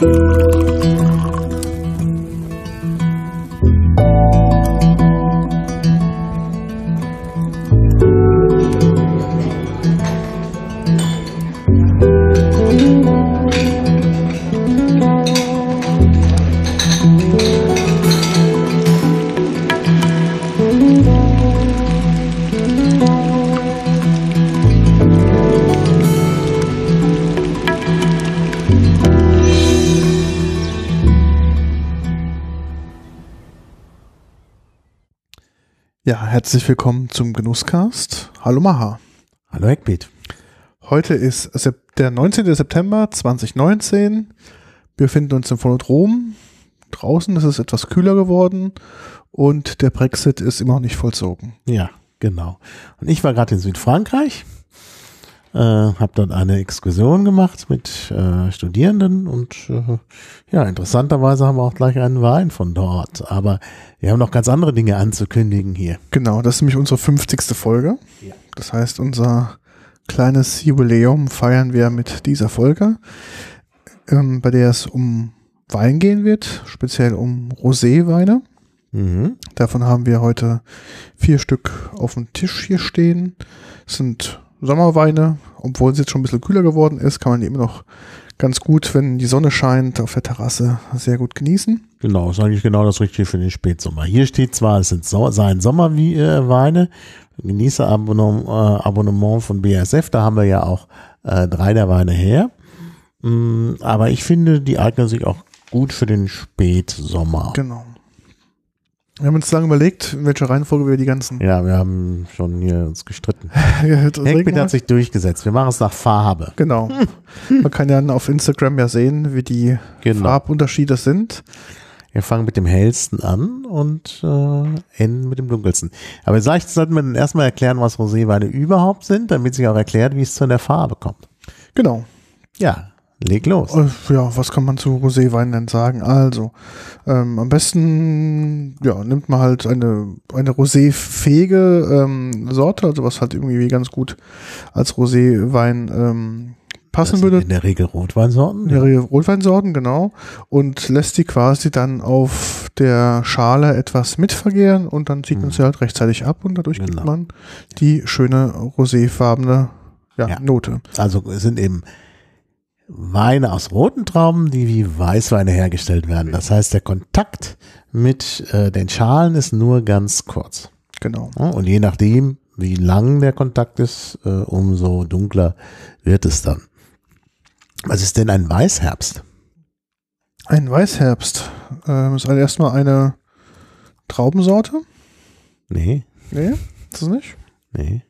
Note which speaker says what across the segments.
Speaker 1: Ja, herzlich willkommen zum Genusscast. Hallo Maha.
Speaker 2: Hallo Eckbeat.
Speaker 1: Heute ist der 19. September 2019. Wir befinden uns im Phonodrom. Draußen ist es etwas kühler geworden und der Brexit ist immer noch nicht vollzogen.
Speaker 2: Ja, genau. Und ich war gerade in Südfrankreich, äh, habe dort eine Exkursion gemacht mit äh, Studierenden und äh, ja, interessanterweise haben wir auch gleich einen Wein von dort. Aber wir haben noch ganz andere Dinge anzukündigen hier.
Speaker 1: Genau, das ist nämlich unsere 50. Folge.
Speaker 2: Ja.
Speaker 1: Das heißt, unser kleines Jubiläum feiern wir mit dieser Folge, ähm, bei der es um Wein gehen wird, speziell um Roséweine.
Speaker 2: Mhm.
Speaker 1: Davon haben wir heute vier Stück auf dem Tisch hier stehen. Es sind Sommerweine, obwohl es jetzt schon ein bisschen kühler geworden ist, kann man die immer noch ganz gut, wenn die Sonne scheint, auf der Terrasse sehr gut genießen.
Speaker 2: Genau, ist eigentlich genau das Richtige für den Spätsommer. Hier steht zwar, es sind so, seien Sommerweine, Genießerabonnement äh, Abonnement von BASF, da haben wir ja auch äh, drei der Weine her. Mm, aber ich finde, die eignen sich auch gut für den Spätsommer.
Speaker 1: Genau. Wir haben uns lange überlegt, in welcher Reihenfolge wir die ganzen
Speaker 2: Ja, wir haben schon hier uns gestritten.
Speaker 1: Wollen.
Speaker 2: hat sich durchgesetzt. Wir machen es nach Farbe.
Speaker 1: Genau. Man kann ja auf Instagram ja sehen, wie die
Speaker 2: Genau.
Speaker 1: Farbunterschiede sind.
Speaker 2: Wir fangen mit dem hellsten an und äh, enden mit dem dunkelsten. Aber vielleicht sollten wir dann erstmal erklären, was Roséweine überhaupt sind, damit sich auch erklärt, wie es zu der Farbe kommt.
Speaker 1: Genau.
Speaker 2: Ja, leg los.
Speaker 1: Äh, Ja, was kann man zu Roséwein denn sagen? Also, ähm, am besten ja, nimmt man halt eine, eine roséfähige ähm, Sorte, also was halt irgendwie ganz gut als Roséwein ähm, passen würde.
Speaker 2: in der Regel Rotweinsorten.
Speaker 1: Mehrere Rotweinsorten, genau. Und lässt die quasi dann auf der Schale etwas mitvergären und dann zieht man
Speaker 2: Mhm.
Speaker 1: sie halt rechtzeitig ab und dadurch gibt
Speaker 2: Genau.
Speaker 1: man die schöne roséfarbene ja,
Speaker 2: Ja.
Speaker 1: Note.
Speaker 2: Also es sind eben Weine aus roten Trauben, die wie Weißweine hergestellt werden. Das heißt, der Kontakt mit äh, den Schalen ist nur ganz kurz.
Speaker 1: Genau.
Speaker 2: Und je nachdem, wie lang der Kontakt ist, äh, umso dunkler wird es dann. Was ist denn ein Weißherbst?
Speaker 1: Ein Weißherbst ähm, ist also erstmal eine Traubensorte.
Speaker 2: Nee,
Speaker 1: Nee, ist es nicht?
Speaker 2: nee.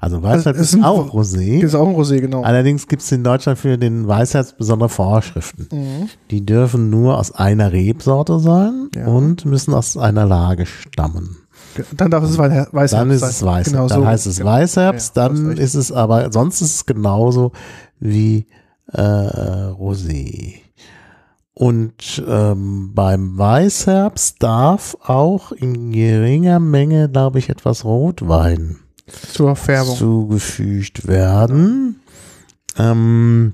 Speaker 2: Also
Speaker 1: es
Speaker 2: ist
Speaker 1: sind-
Speaker 2: auch Rosé.
Speaker 1: Ist auch ein Rosé, genau.
Speaker 2: Allerdings gibt es in Deutschland für den Weißherbst besondere Vorschriften.
Speaker 1: Mhm.
Speaker 2: Die dürfen nur aus einer Rebsorte sein
Speaker 1: Ja.
Speaker 2: und müssen aus einer Lage stammen.
Speaker 1: Dann darf es Weißherbst
Speaker 2: Dann ist es Weißherbst.
Speaker 1: Genau
Speaker 2: dann
Speaker 1: so.
Speaker 2: heißt es
Speaker 1: Genau.
Speaker 2: Weißherbst,
Speaker 1: Ja,
Speaker 2: dann ist es aber, sonst ist es genauso wie äh, Rosé. Und ähm, beim Weißherbst darf auch in geringer Menge, glaube ich, etwas Rotwein
Speaker 1: Zur Färbung.
Speaker 2: zugefügt werden. Ähm,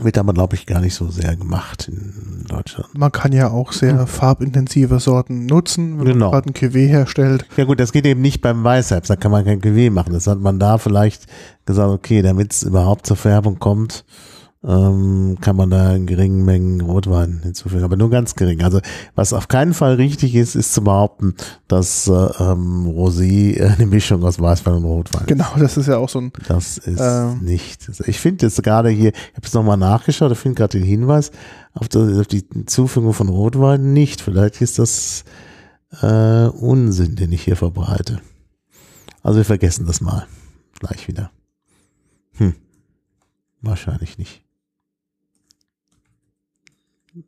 Speaker 2: wird aber, glaube ich, gar nicht so sehr gemacht in Deutschland.
Speaker 1: Man kann ja auch sehr farbintensive Sorten nutzen, wenn
Speaker 2: Genau.
Speaker 1: man gerade ein Cuvée herstellt.
Speaker 2: Ja gut, das geht eben nicht beim Weißherbst, da kann man kein Cuvée machen. Das hat man da vielleicht gesagt, okay, damit es überhaupt zur Färbung kommt, ähm, kann man da in geringen Mengen Rotwein hinzufügen, aber nur ganz gering. Also was auf keinen Fall richtig ist, ist zu behaupten, dass äh, ähm, Rosé äh, eine Mischung aus Weißwein und Rotwein ist.
Speaker 1: Genau, das ist ja auch so ein.
Speaker 2: Das ist
Speaker 1: Ähm.
Speaker 2: nicht. Ich finde jetzt gerade hier, ich habe es nochmal nachgeschaut, ich finde gerade den Hinweis auf, die- auf die Zufügung von Rotwein nicht. Vielleicht ist das äh, Unsinn, den ich hier verbreite. Also wir vergessen das mal. Gleich wieder. Hm. Wahrscheinlich nicht.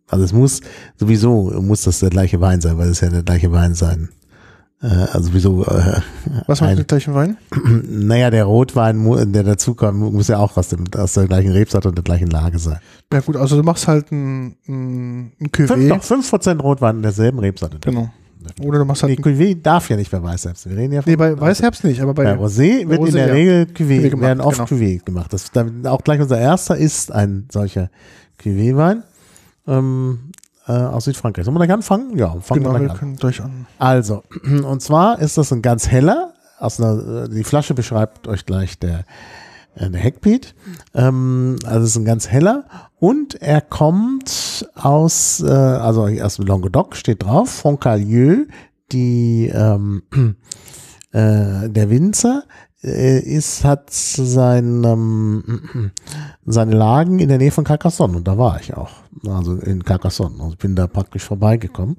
Speaker 2: Also es muss sowieso muss das der gleiche Wein sein, weil es ja der gleiche Wein sein. Äh, also sowieso äh,
Speaker 1: Was macht den gleichen Wein?
Speaker 2: naja, der Rotwein, der dazukommt, muss ja auch aus, dem, aus der gleichen Rebsorte und der gleichen Lage sein.
Speaker 1: Ja gut, also du machst halt ein, ein, ein
Speaker 2: Fünf,
Speaker 1: Cuvée.
Speaker 2: doch, 5% Rotwein in derselben Rebsorte.
Speaker 1: Genau. Oder du machst halt.
Speaker 2: Nee, Cuvée darf ja nicht bei Weißherbst. Wir reden ja von
Speaker 1: nee, bei Weißherbst nicht, aber bei.
Speaker 2: Bei Rosé wird
Speaker 1: Rosé,
Speaker 2: in der
Speaker 1: ja.
Speaker 2: Regel Cuvée,
Speaker 1: Cuvée gemacht,
Speaker 2: werden oft
Speaker 1: genau.
Speaker 2: Cuvée gemacht. Das auch gleich unser erster ist ein solcher Cuvée-Wein ähm, äh, aus Südfrankreich. Sollen wir gleich anfangen? Ja, fangen
Speaker 1: genau,
Speaker 2: wir gleich an.
Speaker 1: können durch an.
Speaker 2: Also, und zwar ist das ein ganz heller, aus einer, äh, die Flasche beschreibt euch gleich der, äh, der Heckbeat. Ähm, also es ist ein ganz heller und er kommt aus, äh, also aus Languedoc steht drauf, Foncalieu, die ähm, äh, der Winzer äh, ist, hat sein, ähm, seine Lagen in der Nähe von Carcassonne und da war ich auch. Also in Carcassonne. Also bin da praktisch vorbeigekommen.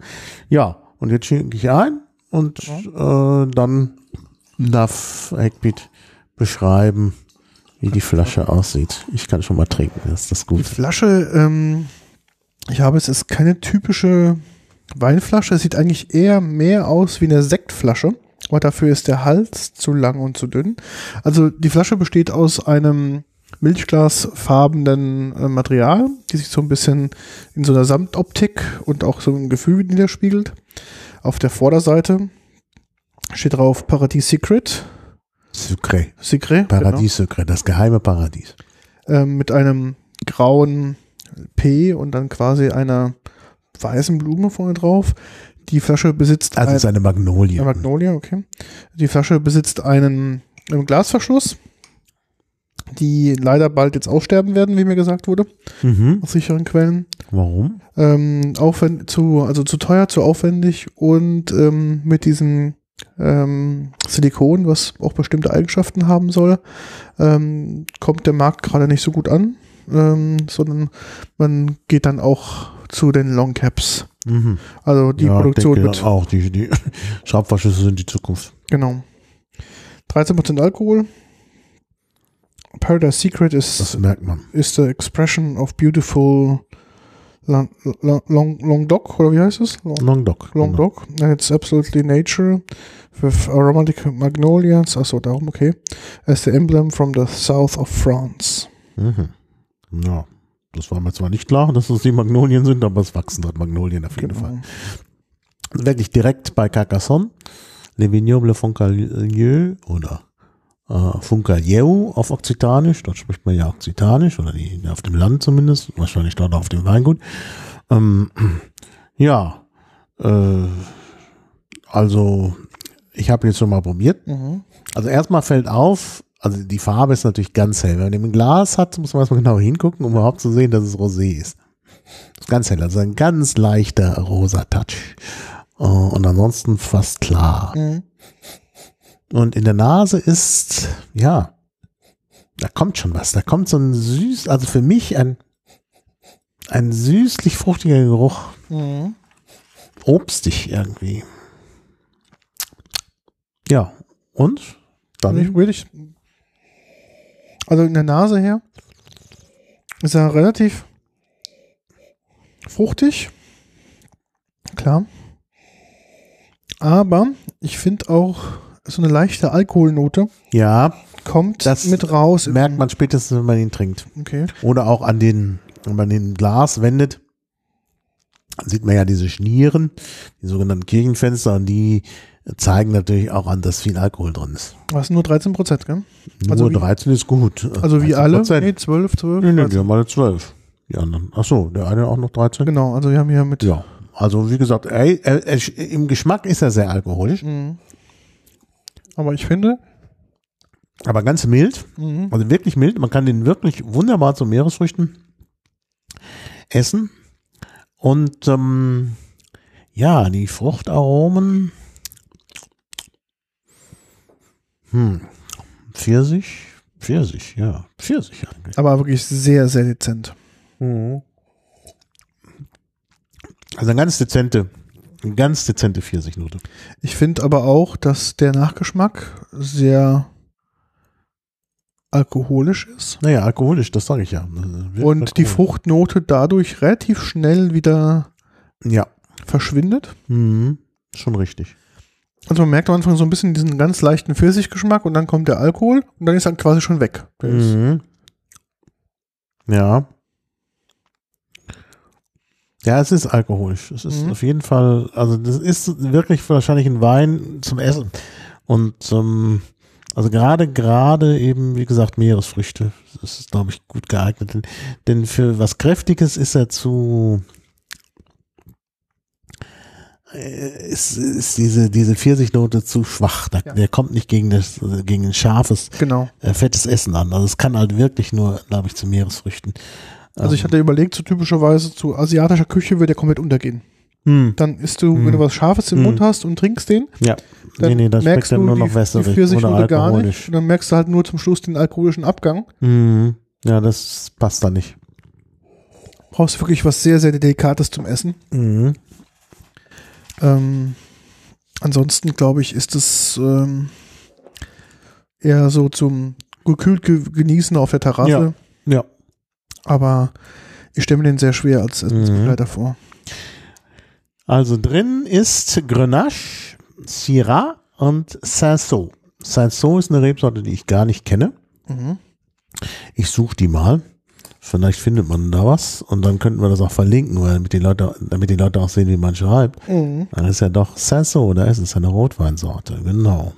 Speaker 2: Ja, und jetzt schenke ich ein und äh, dann darf Heckbeat beschreiben, wie die Flasche aussieht. Ich kann schon mal trinken, das ist das
Speaker 1: Die
Speaker 2: Gute.
Speaker 1: Flasche, ähm, ich habe es ist keine typische Weinflasche. Es sieht eigentlich eher mehr aus wie eine Sektflasche. Aber dafür ist der Hals zu lang und zu dünn. Also die Flasche besteht aus einem milchglasfarbenen äh, Material, die sich so ein bisschen in so einer Samtoptik und auch so im Gefühl niederspiegelt. Auf der Vorderseite steht drauf Paradies Secret.
Speaker 2: Sucré.
Speaker 1: Secret.
Speaker 2: Paradies Sucré, das geheime Paradies.
Speaker 1: Genau, ähm, mit einem grauen P und dann quasi einer weißen Blume vorne drauf. Die Flasche besitzt
Speaker 2: Also es ist
Speaker 1: ein,
Speaker 2: eine Magnolie.
Speaker 1: eine Magnolia, okay. Die Flasche besitzt einen, einen Glasverschluss, die leider bald jetzt aussterben werden, wie mir gesagt wurde,
Speaker 2: Mhm.
Speaker 1: aus sicheren Quellen.
Speaker 2: Warum?
Speaker 1: Ähm, aufwend zu, also zu teuer, zu aufwendig und ähm, mit diesem ähm, Silikon, was auch bestimmte Eigenschaften haben soll, ähm, kommt der Markt gerade nicht so gut an, ähm, sondern man geht dann auch zu den Long Caps.
Speaker 2: Mhm.
Speaker 1: Also die
Speaker 2: ja,
Speaker 1: Produktion
Speaker 2: denke
Speaker 1: wird,
Speaker 2: dann auch, die, die Schraubverschlüsse sind die Zukunft.
Speaker 1: genau. 13% Alkohol. Paradise Secret
Speaker 2: Das
Speaker 1: ist,
Speaker 2: merkt man.
Speaker 1: is the expression of beautiful long, long, long, long Dog, oder wie heißt es? Long,
Speaker 2: Languedoc.
Speaker 1: Long
Speaker 2: genau.
Speaker 1: Dog. And it's absolutely nature with aromatic magnolias. Achso, darum, okay. As the emblem from the south of France.
Speaker 2: Mhm. Ja, das war mir zwar nicht klar, dass es die Magnolien sind, aber es wachsen dort Magnolien auf jeden Fall. Wirklich direkt bei Carcassonne. Le Vignoble Foncalieu oder äh, Foncalieu auf Okzitanisch. Dort spricht man ja Okzitanisch oder die, auf dem Land zumindest. Wahrscheinlich dort auf dem Weingut. Ähm, ja, äh, also ich habe jetzt schon mal probiert.
Speaker 1: Mhm.
Speaker 2: Also erstmal fällt auf, also die Farbe ist natürlich ganz hell. Wenn man den im Glas hat, muss man erstmal genau hingucken, um überhaupt zu sehen, dass es Rosé ist. Das ist ganz hell, also ein ganz leichter rosa Touch. Äh, Und ansonsten fast klar.
Speaker 1: Mhm.
Speaker 2: Und in der Nase ist, ja, da kommt schon was. Da kommt so ein süß, also für mich ein, ein süßlich fruchtiger Geruch.
Speaker 1: Mhm.
Speaker 2: Obstig irgendwie. Ja, und? Dann
Speaker 1: Nicht wirklich. Also in der Nase her ist er relativ fruchtig. Klar. Aber ich finde auch so eine leichte Alkoholnote
Speaker 2: Ja,
Speaker 1: kommt
Speaker 2: Das
Speaker 1: mit raus.
Speaker 2: merkt man spätestens, wenn man ihn trinkt.
Speaker 1: Okay.
Speaker 2: Oder auch an den, wenn man den Glas wendet, sieht man ja diese Schnieren, die sogenannten Kirchenfenster, und die zeigen natürlich auch an, dass viel Alkohol drin ist.
Speaker 1: Was nur 13 Prozent, gell?
Speaker 2: Nur
Speaker 1: Also wie-
Speaker 2: 13 ist gut.
Speaker 1: Also wie
Speaker 2: 13%.
Speaker 1: alle? Nee, 12, 12.
Speaker 2: Nee, nee,
Speaker 1: 13.
Speaker 2: wir haben alle 12. Die anderen. Ach so, der eine auch noch 13?
Speaker 1: Genau, also wir haben hier mit.
Speaker 2: Ja. Also wie gesagt, ey, er, er, im Geschmack ist er sehr alkoholisch,
Speaker 1: Mhm. Aber ich finde,
Speaker 2: aber ganz mild.
Speaker 1: mhm.
Speaker 2: Also wirklich mild. Man kann den wirklich wunderbar zu Meeresfrüchten essen. Und ähm, ja, die Fruchtaromen. Hm. Pfirsich? Pfirsich, ja. Pfirsich eigentlich.
Speaker 1: aber wirklich sehr, sehr dezent.
Speaker 2: Also eine ganz dezente, eine ganz dezente Pfirsichnote.
Speaker 1: Ich finde aber auch, dass der Nachgeschmack sehr alkoholisch ist
Speaker 2: Naja, alkoholisch, das sage ich ja.
Speaker 1: Und die. Fruchtnote dadurch relativ schnell wieder
Speaker 2: Ja.
Speaker 1: verschwindet.
Speaker 2: Mhm. Schon richtig.
Speaker 1: Also man merkt am Anfang so ein bisschen diesen ganz leichten Pfirsichgeschmack und dann kommt der Alkohol und dann ist er quasi schon weg.
Speaker 2: Mhm. Ja. Ja, es ist alkoholisch. Es ist
Speaker 1: Mhm.
Speaker 2: auf jeden Fall, also das ist wirklich wahrscheinlich ein Wein zum Essen. Und ähm, also gerade, gerade eben, wie gesagt, Meeresfrüchte. Das ist, glaube ich, gut geeignet. Denn, denn für was Kräftiges ist er zu äh, ist, ist diese, diese Pfirsichnote zu schwach. Da,
Speaker 1: Ja.
Speaker 2: Der kommt nicht gegen das, gegen ein scharfes,
Speaker 1: Genau.
Speaker 2: äh, fettes Essen an. Also es kann halt wirklich nur, glaube ich, zu Meeresfrüchten.
Speaker 1: Also ich
Speaker 2: Ähm,
Speaker 1: hatte überlegt, so typischerweise zu asiatischer Küche würde der komplett untergehen.
Speaker 2: hm,
Speaker 1: Dann isst du,
Speaker 2: Hm.
Speaker 1: wenn du was Scharfes im
Speaker 2: Hm.
Speaker 1: Mund hast und trinkst den,
Speaker 2: ja,
Speaker 1: dann
Speaker 2: nee, nee, das
Speaker 1: merkst du
Speaker 2: nur noch
Speaker 1: die
Speaker 2: wässrig oder
Speaker 1: Pfirsichnote gar nicht. Und dann merkst du halt nur zum Schluss den alkoholischen Abgang.
Speaker 2: Mhm. Ja, das passt da nicht.
Speaker 1: Brauchst wirklich was sehr, sehr Delikates zum Essen.
Speaker 2: Mhm.
Speaker 1: Ähm, ansonsten glaube ich, ist es ähm, eher so zum gekühlt ge genießen auf der Terrasse.
Speaker 2: Ja. Ja.
Speaker 1: Aber ich stelle mir den sehr schwer als Essensbegleiter vor.
Speaker 2: Also drin ist Grenache, Syrah und Cinsault. Cinsault ist eine Rebsorte, die ich gar nicht kenne.
Speaker 1: Mhm.
Speaker 2: Ich suche die mal. Vielleicht findet man da was und dann könnten wir das auch verlinken, weil damit die Leute, damit die Leute auch sehen, wie man schreibt.
Speaker 1: Mhm.
Speaker 2: Dann ist ja doch Cinsault, da ist es eine Rotweinsorte, genau.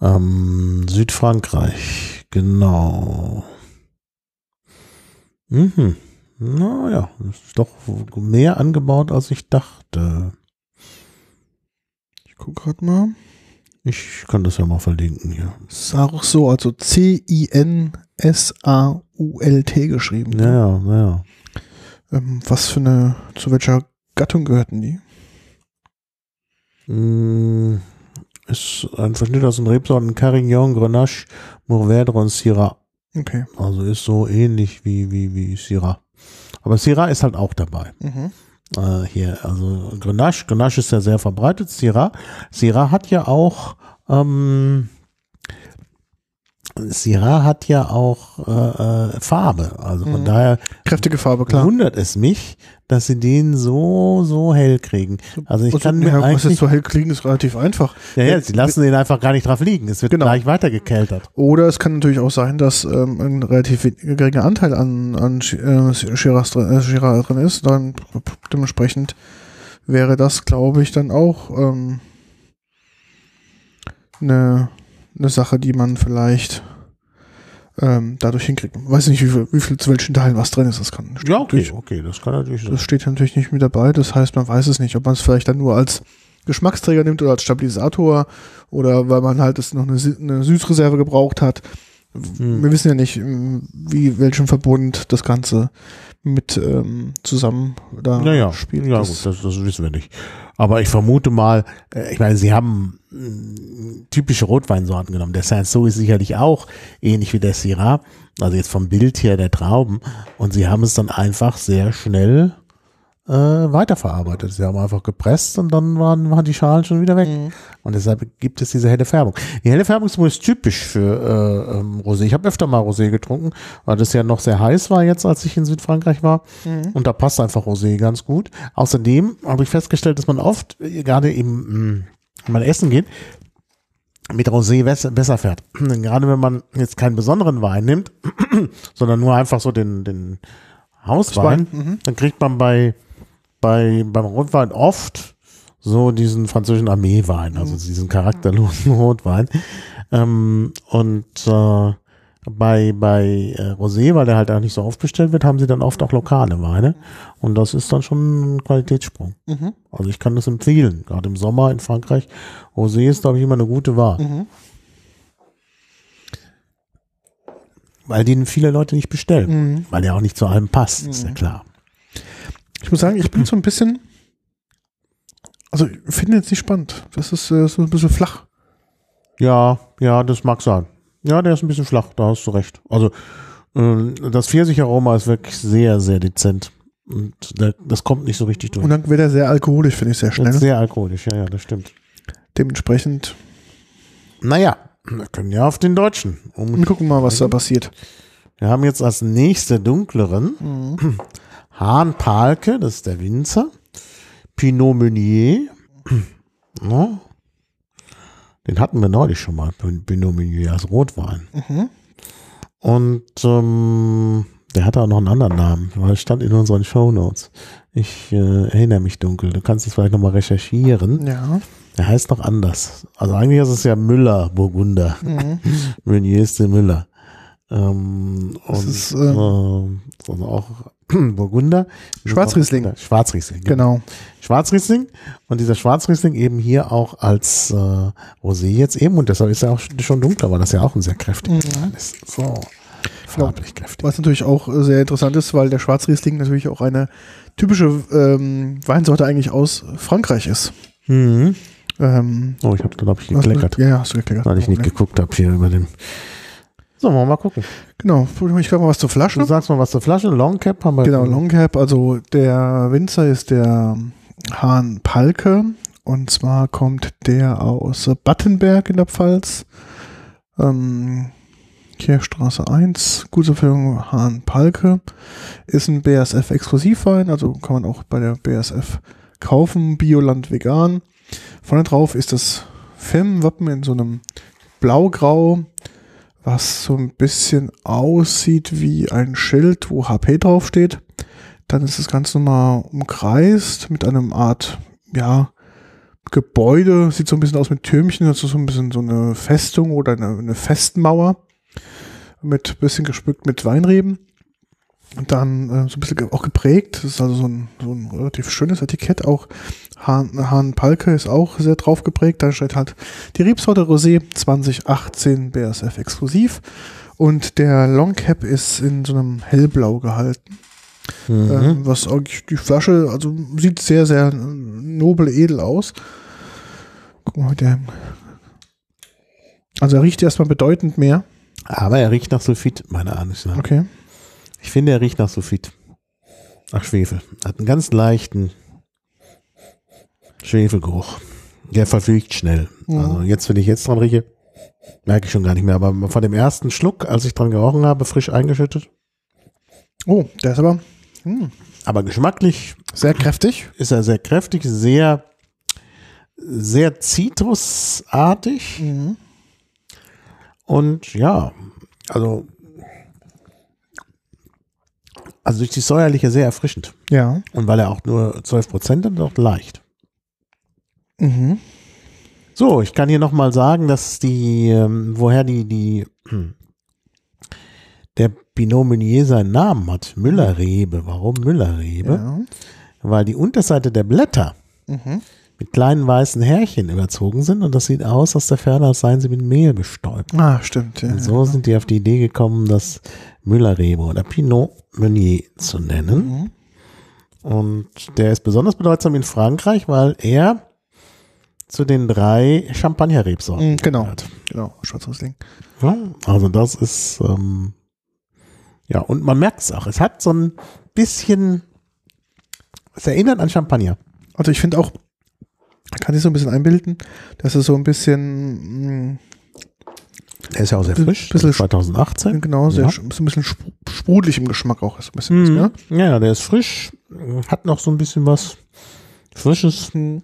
Speaker 2: Ähm, Südfrankreich, genau. Mhm. Naja, ist doch mehr angebaut, als ich dachte.
Speaker 1: Ich gucke gerade mal.
Speaker 2: Ich kann das ja mal verlinken hier.
Speaker 1: Sarso, also C-I-N-S-A-U-L-T geschrieben.
Speaker 2: Naja, naja.
Speaker 1: Ähm, was für eine, zu welcher Gattung gehörten die?
Speaker 2: Mm, Ist ein Verschnitt aus den Rebsorten Carignan, Grenache, Mourvèdre und Syrah.
Speaker 1: Okay.
Speaker 2: Also ist so ähnlich wie, wie, wie Syrah. Aber Syrah ist halt auch dabei.
Speaker 1: Mhm.
Speaker 2: Äh, hier, also Grenache, Grenache ist ja sehr verbreitet. Syrah, Syrah hat ja auch, ähm, Syrah hat ja auch äh, äh, Farbe. Also von
Speaker 1: Mhm.
Speaker 2: daher
Speaker 1: Kräftige Farbe, klar.
Speaker 2: wundert es mich, dass sie den so, so hell kriegen. Also ich
Speaker 1: Also,
Speaker 2: kann mir
Speaker 1: ja, was
Speaker 2: eigentlich
Speaker 1: jetzt so hell kriegen, ist relativ einfach.
Speaker 2: Ja, ja, sie lassen den einfach gar nicht drauf liegen. Es wird
Speaker 1: Genau.
Speaker 2: gleich weitergekeltert.
Speaker 1: Oder es kann natürlich auch sein, dass ähm, ein relativ geringer Anteil an, an äh, Shiraz drin, äh, Shiraz drin ist. Dann dementsprechend wäre das, glaube ich, dann auch ähm, eine, eine Sache, die man vielleicht ähm, dadurch hinkriegt. Ich weiß nicht, wie viel, wie viel zu welchen Teilen was drin ist. Das kann
Speaker 2: Ja, okay, okay, das kann natürlich sein.
Speaker 1: Das steht natürlich nicht mit dabei. Das heißt, man weiß es nicht, ob man es vielleicht dann nur als Geschmacksträger nimmt oder als Stabilisator oder weil man halt es noch eine, eine Süßreserve gebraucht hat.
Speaker 2: Hm.
Speaker 1: Wir wissen ja nicht, ähm, wie welchen Verbund das Ganze mit ähm, zusammen da
Speaker 2: Ja, ja,
Speaker 1: spielt.
Speaker 2: ja
Speaker 1: Das-
Speaker 2: gut, das, das wissen wir nicht. Aber ich vermute mal, äh, ich meine, sie haben mh, typische Rotweinsorten genommen. Der Saint-Saul ist sicherlich auch ähnlich wie der Syrah, also jetzt vom Bild her der Trauben. Und sie haben es dann einfach sehr schnell äh, weiterverarbeitet. Sie haben einfach gepresst und dann waren, waren die Schalen schon wieder weg.
Speaker 1: Mhm.
Speaker 2: Und deshalb gibt es diese helle Färbung. Die helle Färbung ist übrigens typisch für äh, ähm, Rosé. Ich habe öfter mal Rosé getrunken, weil das ja noch sehr heiß war jetzt, als ich in Südfrankreich war.
Speaker 1: Mhm.
Speaker 2: Und da passt einfach Rosé ganz gut. Außerdem habe ich festgestellt, dass man oft, äh, gerade im, mh, wenn man essen geht, mit Rosé besser, fährt. Gerade wenn man jetzt keinen besonderen Wein nimmt, sondern nur einfach so den, den Hauswein,
Speaker 1: Mhm.
Speaker 2: dann kriegt man bei, bei, beim Rotwein oft so diesen französischen Armeewein, also diesen charakterlosen Rotwein. Ähm, und äh, bei, bei äh, Rosé, weil der halt auch nicht so oft bestellt wird, haben sie dann oft auch lokale Weine. Und das ist dann schon ein Qualitätssprung.
Speaker 1: Mhm.
Speaker 2: Also ich kann das empfehlen, gerade im Sommer in Frankreich. Rosé ist, glaube ich, immer eine gute Wahl,
Speaker 1: Mhm.
Speaker 2: weil den viele Leute nicht bestellen,
Speaker 1: Mhm.
Speaker 2: weil der auch nicht zu allem passt, ist ja klar.
Speaker 1: Ich muss sagen, ich bin so ein bisschen, also ich finde jetzt nicht spannend. Das ist äh, so ein bisschen flach.
Speaker 2: Ja, ja, das mag sein. Ja, der ist ein bisschen flach, da hast du recht. Also ähm, das Pfirsicheraroma ist wirklich sehr, sehr dezent. Und das kommt nicht so richtig durch.
Speaker 1: Und dann wird er sehr alkoholisch, finde ich sehr schnell.
Speaker 2: sehr alkoholisch, ja, ja, das stimmt.
Speaker 1: Dementsprechend,
Speaker 2: Naja, wir können ja auf den Deutschen. Um,
Speaker 1: wir gucken mal, was da passiert.
Speaker 2: wir haben jetzt als nächste dunkleren
Speaker 1: Mhm.
Speaker 2: Hahn Palke, das ist der Winzer. Pinot Meunier. No. Den hatten wir neulich schon mal, Pinot Meunier als Rotwein.
Speaker 1: Mhm.
Speaker 2: Und ähm, Der hatte auch noch einen anderen Namen, weil es stand in unseren Shownotes. Ich äh, erinnere mich dunkel. Du kannst es vielleicht nochmal recherchieren.
Speaker 1: Ja.
Speaker 2: Der heißt noch anders. Also eigentlich ist es ja Müller Burgunder.
Speaker 1: Mhm.
Speaker 2: Meuniers de Müller. Ähm,
Speaker 1: Das
Speaker 2: und
Speaker 1: ist,
Speaker 2: äh,
Speaker 1: ähm,
Speaker 2: also auch Burgunder.
Speaker 1: Schwarzriesling.
Speaker 2: Schwarzriesling. genau.
Speaker 1: Genau.
Speaker 2: Schwarzriesling und dieser Schwarzriesling eben hier auch als äh, Rosé jetzt eben und deshalb ist er auch schon- dunkler, weil das ja auch ein sehr kräftiger
Speaker 1: Mhm.
Speaker 2: ist. So, farblich kräftig.
Speaker 1: Was natürlich auch äh, sehr interessant ist, weil der Schwarzriesling natürlich auch eine typische ähm, Weinsorte eigentlich aus Frankreich ist.
Speaker 2: Mhm.
Speaker 1: Ähm,
Speaker 2: Oh, ich habe glaube ich gekleckert,
Speaker 1: Ja, hast du gekleckert.
Speaker 2: weil ich nicht geguckt habe hier über den. So, wollen wir mal gucken.
Speaker 1: Genau, ich glaube mal was zur Flasche.
Speaker 2: Du sagst mal was zur Flasche. Long Cap haben wir.
Speaker 1: Genau, Long Cap, also der Winzer ist der Hahn Palke und zwar kommt der aus Battenberg in der Pfalz. Ähm, Kirchstraße 1, Gutsempfehlung Hahn Palke. Ist ein BASF-Exklusivwein, also kann man auch bei der BASF kaufen, Bioland vegan. Vorne drauf ist das Firmenwappen in so einem Blaugrau, was so ein bisschen aussieht wie ein Schild, wo HP draufsteht. Dann ist das Ganze nochmal umkreist mit einem Art, ja, Gebäude. Sieht so ein bisschen aus mit Türmchen. Ist so ein bisschen so eine Festung oder eine, eine Festmauer. Mit bisschen gespückt mit Weinreben. Und dann äh, so ein bisschen auch geprägt. Das ist also so ein, so ein relativ schönes Etikett. Auch Hahn, Hahn Palke ist auch sehr drauf geprägt. Da steht halt die Rebsorte Rosé 2018 BASF exklusiv. Und der Long Cap ist in so einem hellblau gehalten.
Speaker 2: Mhm.
Speaker 1: Ähm, was eigentlich die Flasche, also sieht sehr, sehr nobel, edel aus. Guck mal, der. Also er riecht erstmal bedeutend mehr.
Speaker 2: Aber er riecht nach Sulfit, Ansicht nach.
Speaker 1: Okay.
Speaker 2: Ich finde, er riecht nach Sulfit. Nach Schwefel. Hat einen ganz leichten Schwefelgeruch. Der verfliegt schnell.
Speaker 1: Mhm.
Speaker 2: Also jetzt, wenn ich jetzt dran rieche, merke ich schon gar nicht mehr. Aber von dem ersten Schluck, als ich dran gerochen habe, frisch eingeschüttet.
Speaker 1: Oh, der ist aber hm,
Speaker 2: Aber geschmacklich
Speaker 1: sehr kräftig.
Speaker 2: ist er sehr kräftig, sehr, sehr zitrusartig.
Speaker 1: Mhm.
Speaker 2: Und ja, also, also durch die säuerliche sehr erfrischend.
Speaker 1: Ja.
Speaker 2: Und weil er auch nur 12 Prozent hat, auch leicht.
Speaker 1: Mhm.
Speaker 2: So, ich kann hier nochmal sagen, dass die, ähm, woher die, die, hm, der Pinot Meunier seinen Namen hat. Müllerrebe. Warum Müllerrebe?
Speaker 1: Ja.
Speaker 2: Weil die Unterseite der Blätter
Speaker 1: Mhm.
Speaker 2: mit kleinen weißen Härchen überzogen sind und das sieht aus aus der Ferne, als seien sie mit Mehl bestäubt.
Speaker 1: Ah, stimmt. Ja.
Speaker 2: Und so sind die auf die Idee gekommen, das Müllerrebe oder Pinot Meunier zu nennen.
Speaker 1: Mhm.
Speaker 2: Und der ist besonders bedeutsam in Frankreich, weil er zu den drei Champagner-Rebsorten
Speaker 1: Mhm, genau.
Speaker 2: gehört.
Speaker 1: Genau, Schwarzriesling.
Speaker 2: Ja, also das ist, ähm, ja, und man merkt es auch. Es hat so ein bisschen, es erinnert an Champagner.
Speaker 1: Also ich finde auch, kann sich so ein bisschen einbilden, dass es so ein bisschen, mh,
Speaker 2: Der ist ja auch sehr frisch,
Speaker 1: bisschen
Speaker 2: 2018.
Speaker 1: genau, sehr,
Speaker 2: Ja.
Speaker 1: so ein bisschen spru- sprudelig im Geschmack auch. Ist ein bisschen,
Speaker 2: Mhm.
Speaker 1: ja?
Speaker 2: Ja, ja, der ist frisch, hat noch so ein bisschen was Frisches,
Speaker 1: Mhm.
Speaker 2: Mm,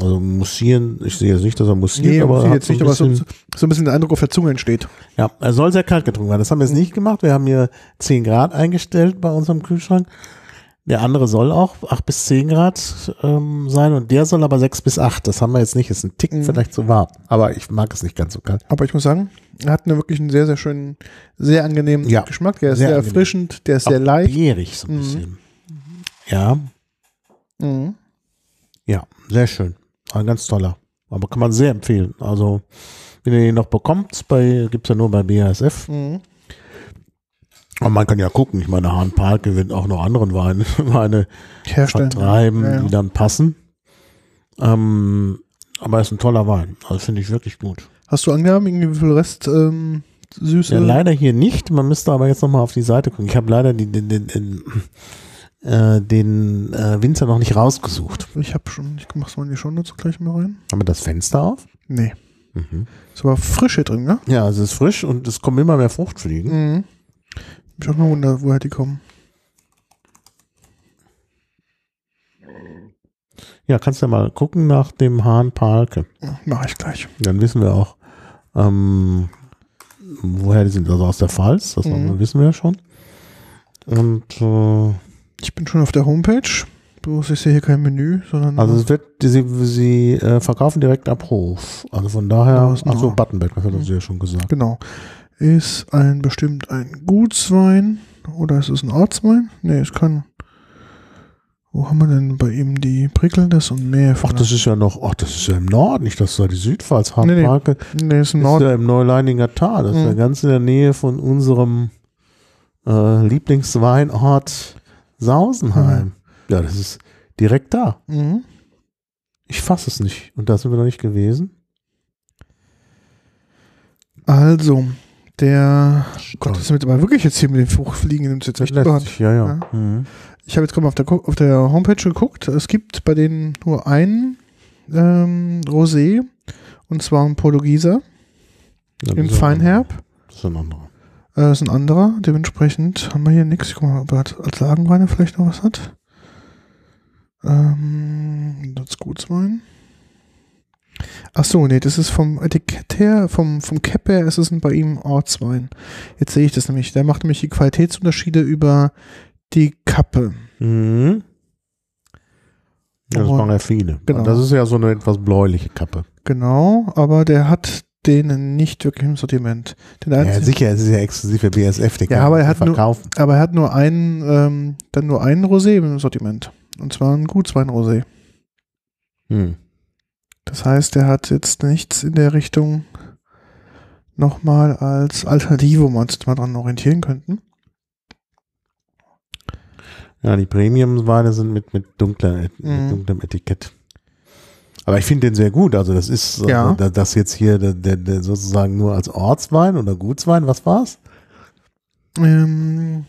Speaker 2: also mussieren, ich sehe jetzt nicht, dass er mussiert,
Speaker 1: Nee,
Speaker 2: aber, hat
Speaker 1: jetzt nicht, aber so,
Speaker 2: bisschen,
Speaker 1: so ein bisschen der Eindruck auf der Zunge entsteht.
Speaker 2: ja, er soll sehr kalt getrunken werden. Das haben wir jetzt nicht gemacht. Wir haben hier 10 Grad eingestellt bei unserem Kühlschrank. Der andere soll auch 8 bis 10 Grad ähm, sein und der soll aber 6 bis 8. Das haben wir jetzt nicht. Ist ein Tick
Speaker 1: Mhm.
Speaker 2: vielleicht zu warm. Aber ich mag es nicht ganz so kalt.
Speaker 1: Aber ich muss sagen, er hat einen wirklich einen sehr, sehr schönen, sehr angenehmen
Speaker 2: Ja,
Speaker 1: Geschmack. Der ist
Speaker 2: sehr
Speaker 1: sehr, erfrischend, der ist sehr
Speaker 2: Auch
Speaker 1: leicht.
Speaker 2: Beerig so ein
Speaker 1: Mhm.
Speaker 2: bisschen. Ja,
Speaker 1: Mhm.
Speaker 2: Ja, sehr schön. Ein ganz toller. Aber kann man sehr empfehlen. Also, wenn ihr den noch bekommt, bei, gibt's ja nur bei BASF.
Speaker 1: Mhm.
Speaker 2: Aber man kann ja gucken. Ich meine, Hahn Park gewinnt auch noch anderen Weine, Weine
Speaker 1: Herstellen.
Speaker 2: vertreiben,
Speaker 1: Ja, ja.
Speaker 2: die dann passen. Ähm, aber er ist ein toller Wein. Also finde ich wirklich gut.
Speaker 1: Hast du angaben, irgendwie wie viel Rest ähm, Süße?
Speaker 2: Ja, leider hier nicht. Man müsste aber jetzt nochmal auf die Seite gucken. Ich habe leider die, den, den, den, äh, den äh, Winzer noch nicht rausgesucht.
Speaker 1: Ich habe schon, ich mach's mal in die Shownotes gleich mal rein.
Speaker 2: Haben wir das Fenster auf?
Speaker 1: Nee.
Speaker 2: Mhm.
Speaker 1: Ist aber frisch hier drin, ne?
Speaker 2: Ja, es ist frisch und es kommen immer mehr Fruchtfliegen.
Speaker 1: Mhm. Ich auch mal wundert, woher die kommen.
Speaker 2: Ja, kannst ja mal gucken nach dem Hahn Palke.
Speaker 1: Ja, Mach ich gleich.
Speaker 2: Dann wissen wir auch, ähm, woher die sind. Also aus der Pfalz, das
Speaker 1: Mhm.
Speaker 2: wissen wir ja schon. Und äh,
Speaker 1: Ich bin schon auf der Homepage. Bloß ich sehe hier kein Menü, sondern
Speaker 2: also es wird, sie, sie äh, verkaufen direkt ab Hof. Also von daher,
Speaker 1: ist
Speaker 2: achso. Buttonberg, das hat
Speaker 1: Mhm.
Speaker 2: sie ja schon gesagt.
Speaker 1: genau. Ist ein bestimmt ein Gutswein oder ist es ein Ortswein? Nee, es kann. Wo haben wir denn bei ihm die Prickelndes und Meer?
Speaker 2: Ach, das ist ja noch, ach, das ist ja im Norden, nicht, das ist ja die Südpfalz,
Speaker 1: Nee, nee.
Speaker 2: Hartmarke.
Speaker 1: nee, ist im
Speaker 2: ist
Speaker 1: Norden.
Speaker 2: ja im Neuleininger Tal. Das ist ja
Speaker 1: Mhm.
Speaker 2: ganz in der Nähe von unserem äh, Lieblingsweinort Sausenheim. Ja, das ist direkt da.
Speaker 1: Mhm.
Speaker 2: Ich fasse es nicht. Und da sind wir noch nicht gewesen.
Speaker 1: Also, der. Gott, das ist mit aber wirklich jetzt hier mit den Hochfliegen nimmt jetzt echt
Speaker 2: sich, ja, ja.
Speaker 1: Ja.
Speaker 2: Mhm.
Speaker 1: Ich habe jetzt gerade mal auf der, auf der Homepage geguckt. Es gibt bei denen nur einen ähm, Rosé und zwar ein Portugieser
Speaker 2: Ja,
Speaker 1: im Feinherb.
Speaker 2: Das ist ein anderer.
Speaker 1: Äh, das ist ein anderer. Dementsprechend haben wir hier nichts. Ich guck mal, ob er als Lagenweine vielleicht noch was hat. Ähm, das Gutswein. Ach so, nee, das ist vom Etikett her, vom, vom Cap her, ist es ein bei ihm Ortswein. Jetzt sehe ich das nämlich. Der macht nämlich die Qualitätsunterschiede über die Kappe.
Speaker 2: Mhm. Ja, das machen ja viele.
Speaker 1: genau.
Speaker 2: Das ist ja so eine etwas bläuliche Kappe.
Speaker 1: Genau, aber der hat den nicht wirklich im Sortiment. Den
Speaker 2: Ja, sicher, es ist ja exklusiv für BSF, den
Speaker 1: Ja,
Speaker 2: kann
Speaker 1: aber er hat nur-
Speaker 2: verkaufen.
Speaker 1: aber er hat nur einen, ähm, dann nur einen Rosé im Sortiment. Und zwar ein Gutswein-Rosé.
Speaker 2: Hm.
Speaker 1: Das heißt, er hat jetzt nichts in der Richtung nochmal als Alternative, wo wir uns jetzt mal dran orientieren könnten.
Speaker 2: Ja, die Premium-Weine sind mit, mit, dunkler, mit
Speaker 1: Mhm.
Speaker 2: dunklem Etikett. Aber ich finde den sehr gut. Also das ist
Speaker 1: Ja.
Speaker 2: also, da- das jetzt hier der, der, der sozusagen nur als Ortswein oder Gutswein, was war's?
Speaker 1: Ähm,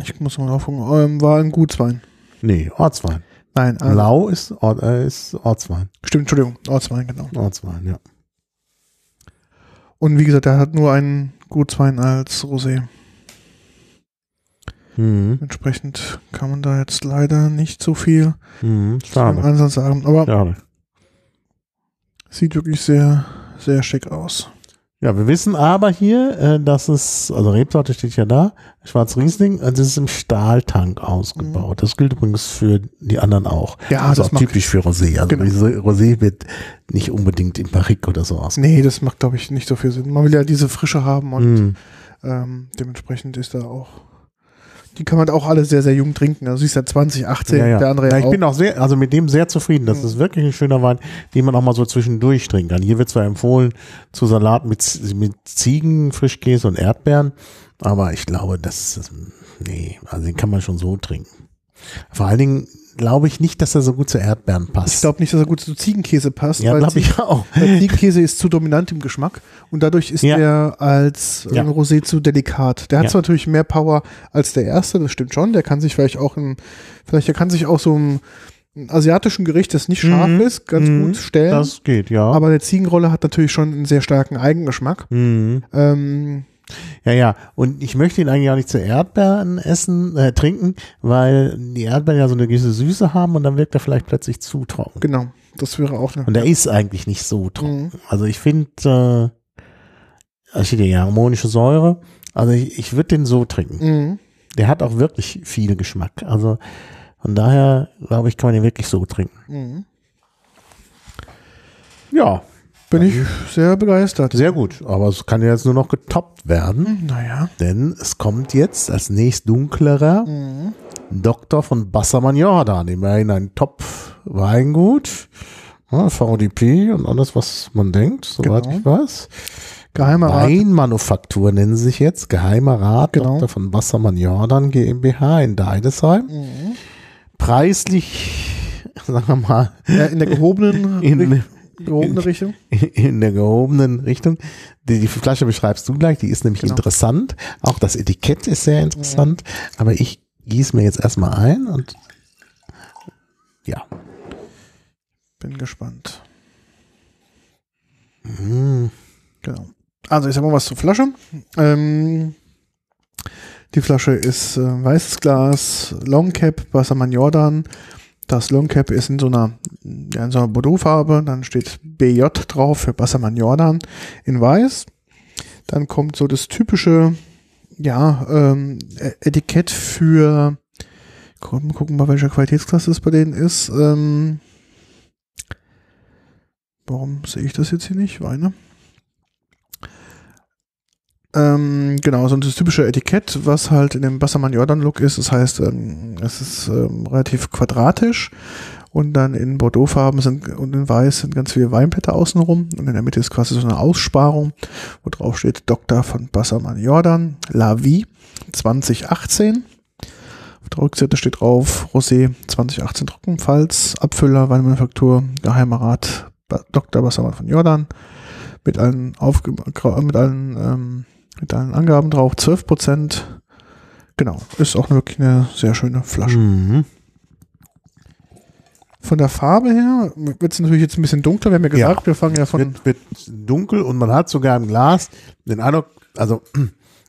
Speaker 1: ich muss mal aufgucken. Ähm, war ein Gutswein.
Speaker 2: Nee, Ortswein.
Speaker 1: Nein, also,
Speaker 2: Lau ist, Ort, äh, ist Ortswein.
Speaker 1: stimmt, Entschuldigung, Ortswein, genau.
Speaker 2: Ortswein, ja.
Speaker 1: Und wie gesagt, er hat nur einen Gutswein als Rosé.
Speaker 2: Mhm.
Speaker 1: Entsprechend kann man da jetzt leider nicht so viel
Speaker 2: Mhm. Schade.
Speaker 1: Ansatz sagen. Aber
Speaker 2: Schade.
Speaker 1: Sieht wirklich sehr, sehr schick aus.
Speaker 2: Ja, wir wissen aber hier, äh, dass es, also Rebsorte steht ja da, Schwarz Riesling, also es ist im Stahltank ausgebaut. Das gilt übrigens für die anderen auch.
Speaker 1: Ja,
Speaker 2: das ist auch typisch für Rosé. Also
Speaker 1: Genau.
Speaker 2: Rosé wird nicht unbedingt im Barrique oder so aus.
Speaker 1: Nee, das macht, glaube ich, nicht so viel Sinn. Man will ja diese Frische haben und
Speaker 2: Mhm.
Speaker 1: ähm, dementsprechend ist da auch. Die kann man auch alle sehr, sehr jung trinken. Also sie ist ja 2018,
Speaker 2: Ja, ja.
Speaker 1: der andere
Speaker 2: ja, ich
Speaker 1: auch.
Speaker 2: bin auch sehr, also mit dem sehr zufrieden. Das
Speaker 1: Mhm.
Speaker 2: ist wirklich ein schöner Wein, den man auch mal so zwischendurch trinken kann. Hier wird zwar empfohlen zu Salat mit, mit Ziegen, Frischkäse und Erdbeeren, aber ich glaube, das, das nee, also den kann man schon so trinken. Vor allen Dingen glaube ich nicht, dass er so gut zu Erdbeeren passt.
Speaker 1: ich glaube nicht, dass er gut zu Ziegenkäse passt,
Speaker 2: ja,
Speaker 1: weil,
Speaker 2: glaube ich auch.
Speaker 1: weil Ziegenkäse ist zu dominant im Geschmack und dadurch ist
Speaker 2: Ja.
Speaker 1: er als äh,
Speaker 2: Ja.
Speaker 1: Rosé zu delikat. Der hat
Speaker 2: Ja.
Speaker 1: zwar natürlich mehr Power als der erste, das stimmt schon. Der kann sich vielleicht auch im, vielleicht der kann sich auch so im asiatischen Gericht, das nicht scharf
Speaker 2: Mhm.
Speaker 1: ist, ganz
Speaker 2: Mhm.
Speaker 1: gut stellen.
Speaker 2: Das geht, ja.
Speaker 1: Aber der Ziegenrolle hat natürlich schon einen sehr starken Eigengeschmack.
Speaker 2: Mhm.
Speaker 1: Ähm,
Speaker 2: Ja, ja. Und ich möchte ihn eigentlich auch nicht zu Erdbeeren essen, äh, trinken, weil die Erdbeeren ja so eine gewisse Süße haben und dann wirkt er vielleicht plötzlich zu trocken.
Speaker 1: genau, das wäre auch eine.
Speaker 2: Und er ist eigentlich nicht so trocken.
Speaker 1: Mhm.
Speaker 2: Also ich finde, äh, steht ja harmonische Säure. Also ich, ich würde den so trinken.
Speaker 1: Mhm.
Speaker 2: Der hat auch wirklich viel Geschmack. Also von daher, glaube ich, kann man den wirklich so trinken.
Speaker 1: Mhm.
Speaker 2: Ja,
Speaker 1: Bin ich sehr begeistert.
Speaker 2: sehr gut. Aber es kann ja jetzt nur noch getoppt werden,
Speaker 1: Naja.
Speaker 2: denn es kommt jetzt als nächst dunklerer
Speaker 1: Mhm.
Speaker 2: Doktor von Bassermann Jordan, immerhin ein Top-Weingut. Ja, VDP und alles, was man denkt, soweit
Speaker 1: Genau.
Speaker 2: ich weiß.
Speaker 1: Geheimer Rat.
Speaker 2: Weinmanufaktur nennen sie sich jetzt. Geheimer Rat
Speaker 1: Genau.
Speaker 2: Dr. von Wassermann Jordan GmbH in Deidesheim.
Speaker 1: Mhm.
Speaker 2: Preislich, sagen wir mal,
Speaker 1: Ja, in der gehobenen,
Speaker 2: in,
Speaker 1: gehobene Richtung.
Speaker 2: in der gehobenen Richtung. Die, die Flasche beschreibst du gleich, die ist nämlich
Speaker 1: Genau.
Speaker 2: interessant. Auch das Etikett ist sehr interessant. Aber ich gieße mir jetzt erstmal ein und ja.
Speaker 1: Bin gespannt.
Speaker 2: Mm.
Speaker 1: Genau. Also ich sag mal was zur Flasche. Ähm, die Flasche ist äh, weißes Glas, Long Cap, Wassermann Jordan. Das Long Cap ist in so einer, in so einer Bordeaux-Farbe. Dann steht BJ drauf für Wassermann Jordan in weiß. Dann kommt so das typische, ja, ähm, E- Etikett für, gucken, gucken mal, welcher Qualitätsklasse es bei denen ist. Ähm, warum sehe ich das jetzt hier nicht? Weine. Ähm, genau, so das typische Etikett, was halt in dem Bassermann Jordan Look ist. Das heißt, ähm, es ist ähm, relativ quadratisch und dann in Bordeauxfarben sind und in Weiß sind ganz viele Weinblätter außenrum und in der Mitte ist quasi so eine Aussparung, wo drauf steht Doktor von Bassermann Jordan, La Vie 2018. Auf der Rückseite steht drauf Rosé 2018 Trockenpfalz, Abfüller, Weinmanufaktur, Geheimer Rat Dr. Bassermann von Jordan mit allen, Aufge mit allen, ähm, mit allen Angaben drauf, 12 Prozent. Genau, ist auch wirklich eine sehr schöne Flasche.
Speaker 2: Mhm.
Speaker 1: Von der Farbe her wird es natürlich jetzt ein bisschen dunkler. Wir haben ja gesagt,
Speaker 2: Ja.
Speaker 1: wir fangen ja von.
Speaker 2: Wird, wird dunkel und man hat sogar im Glas den Eindruck, also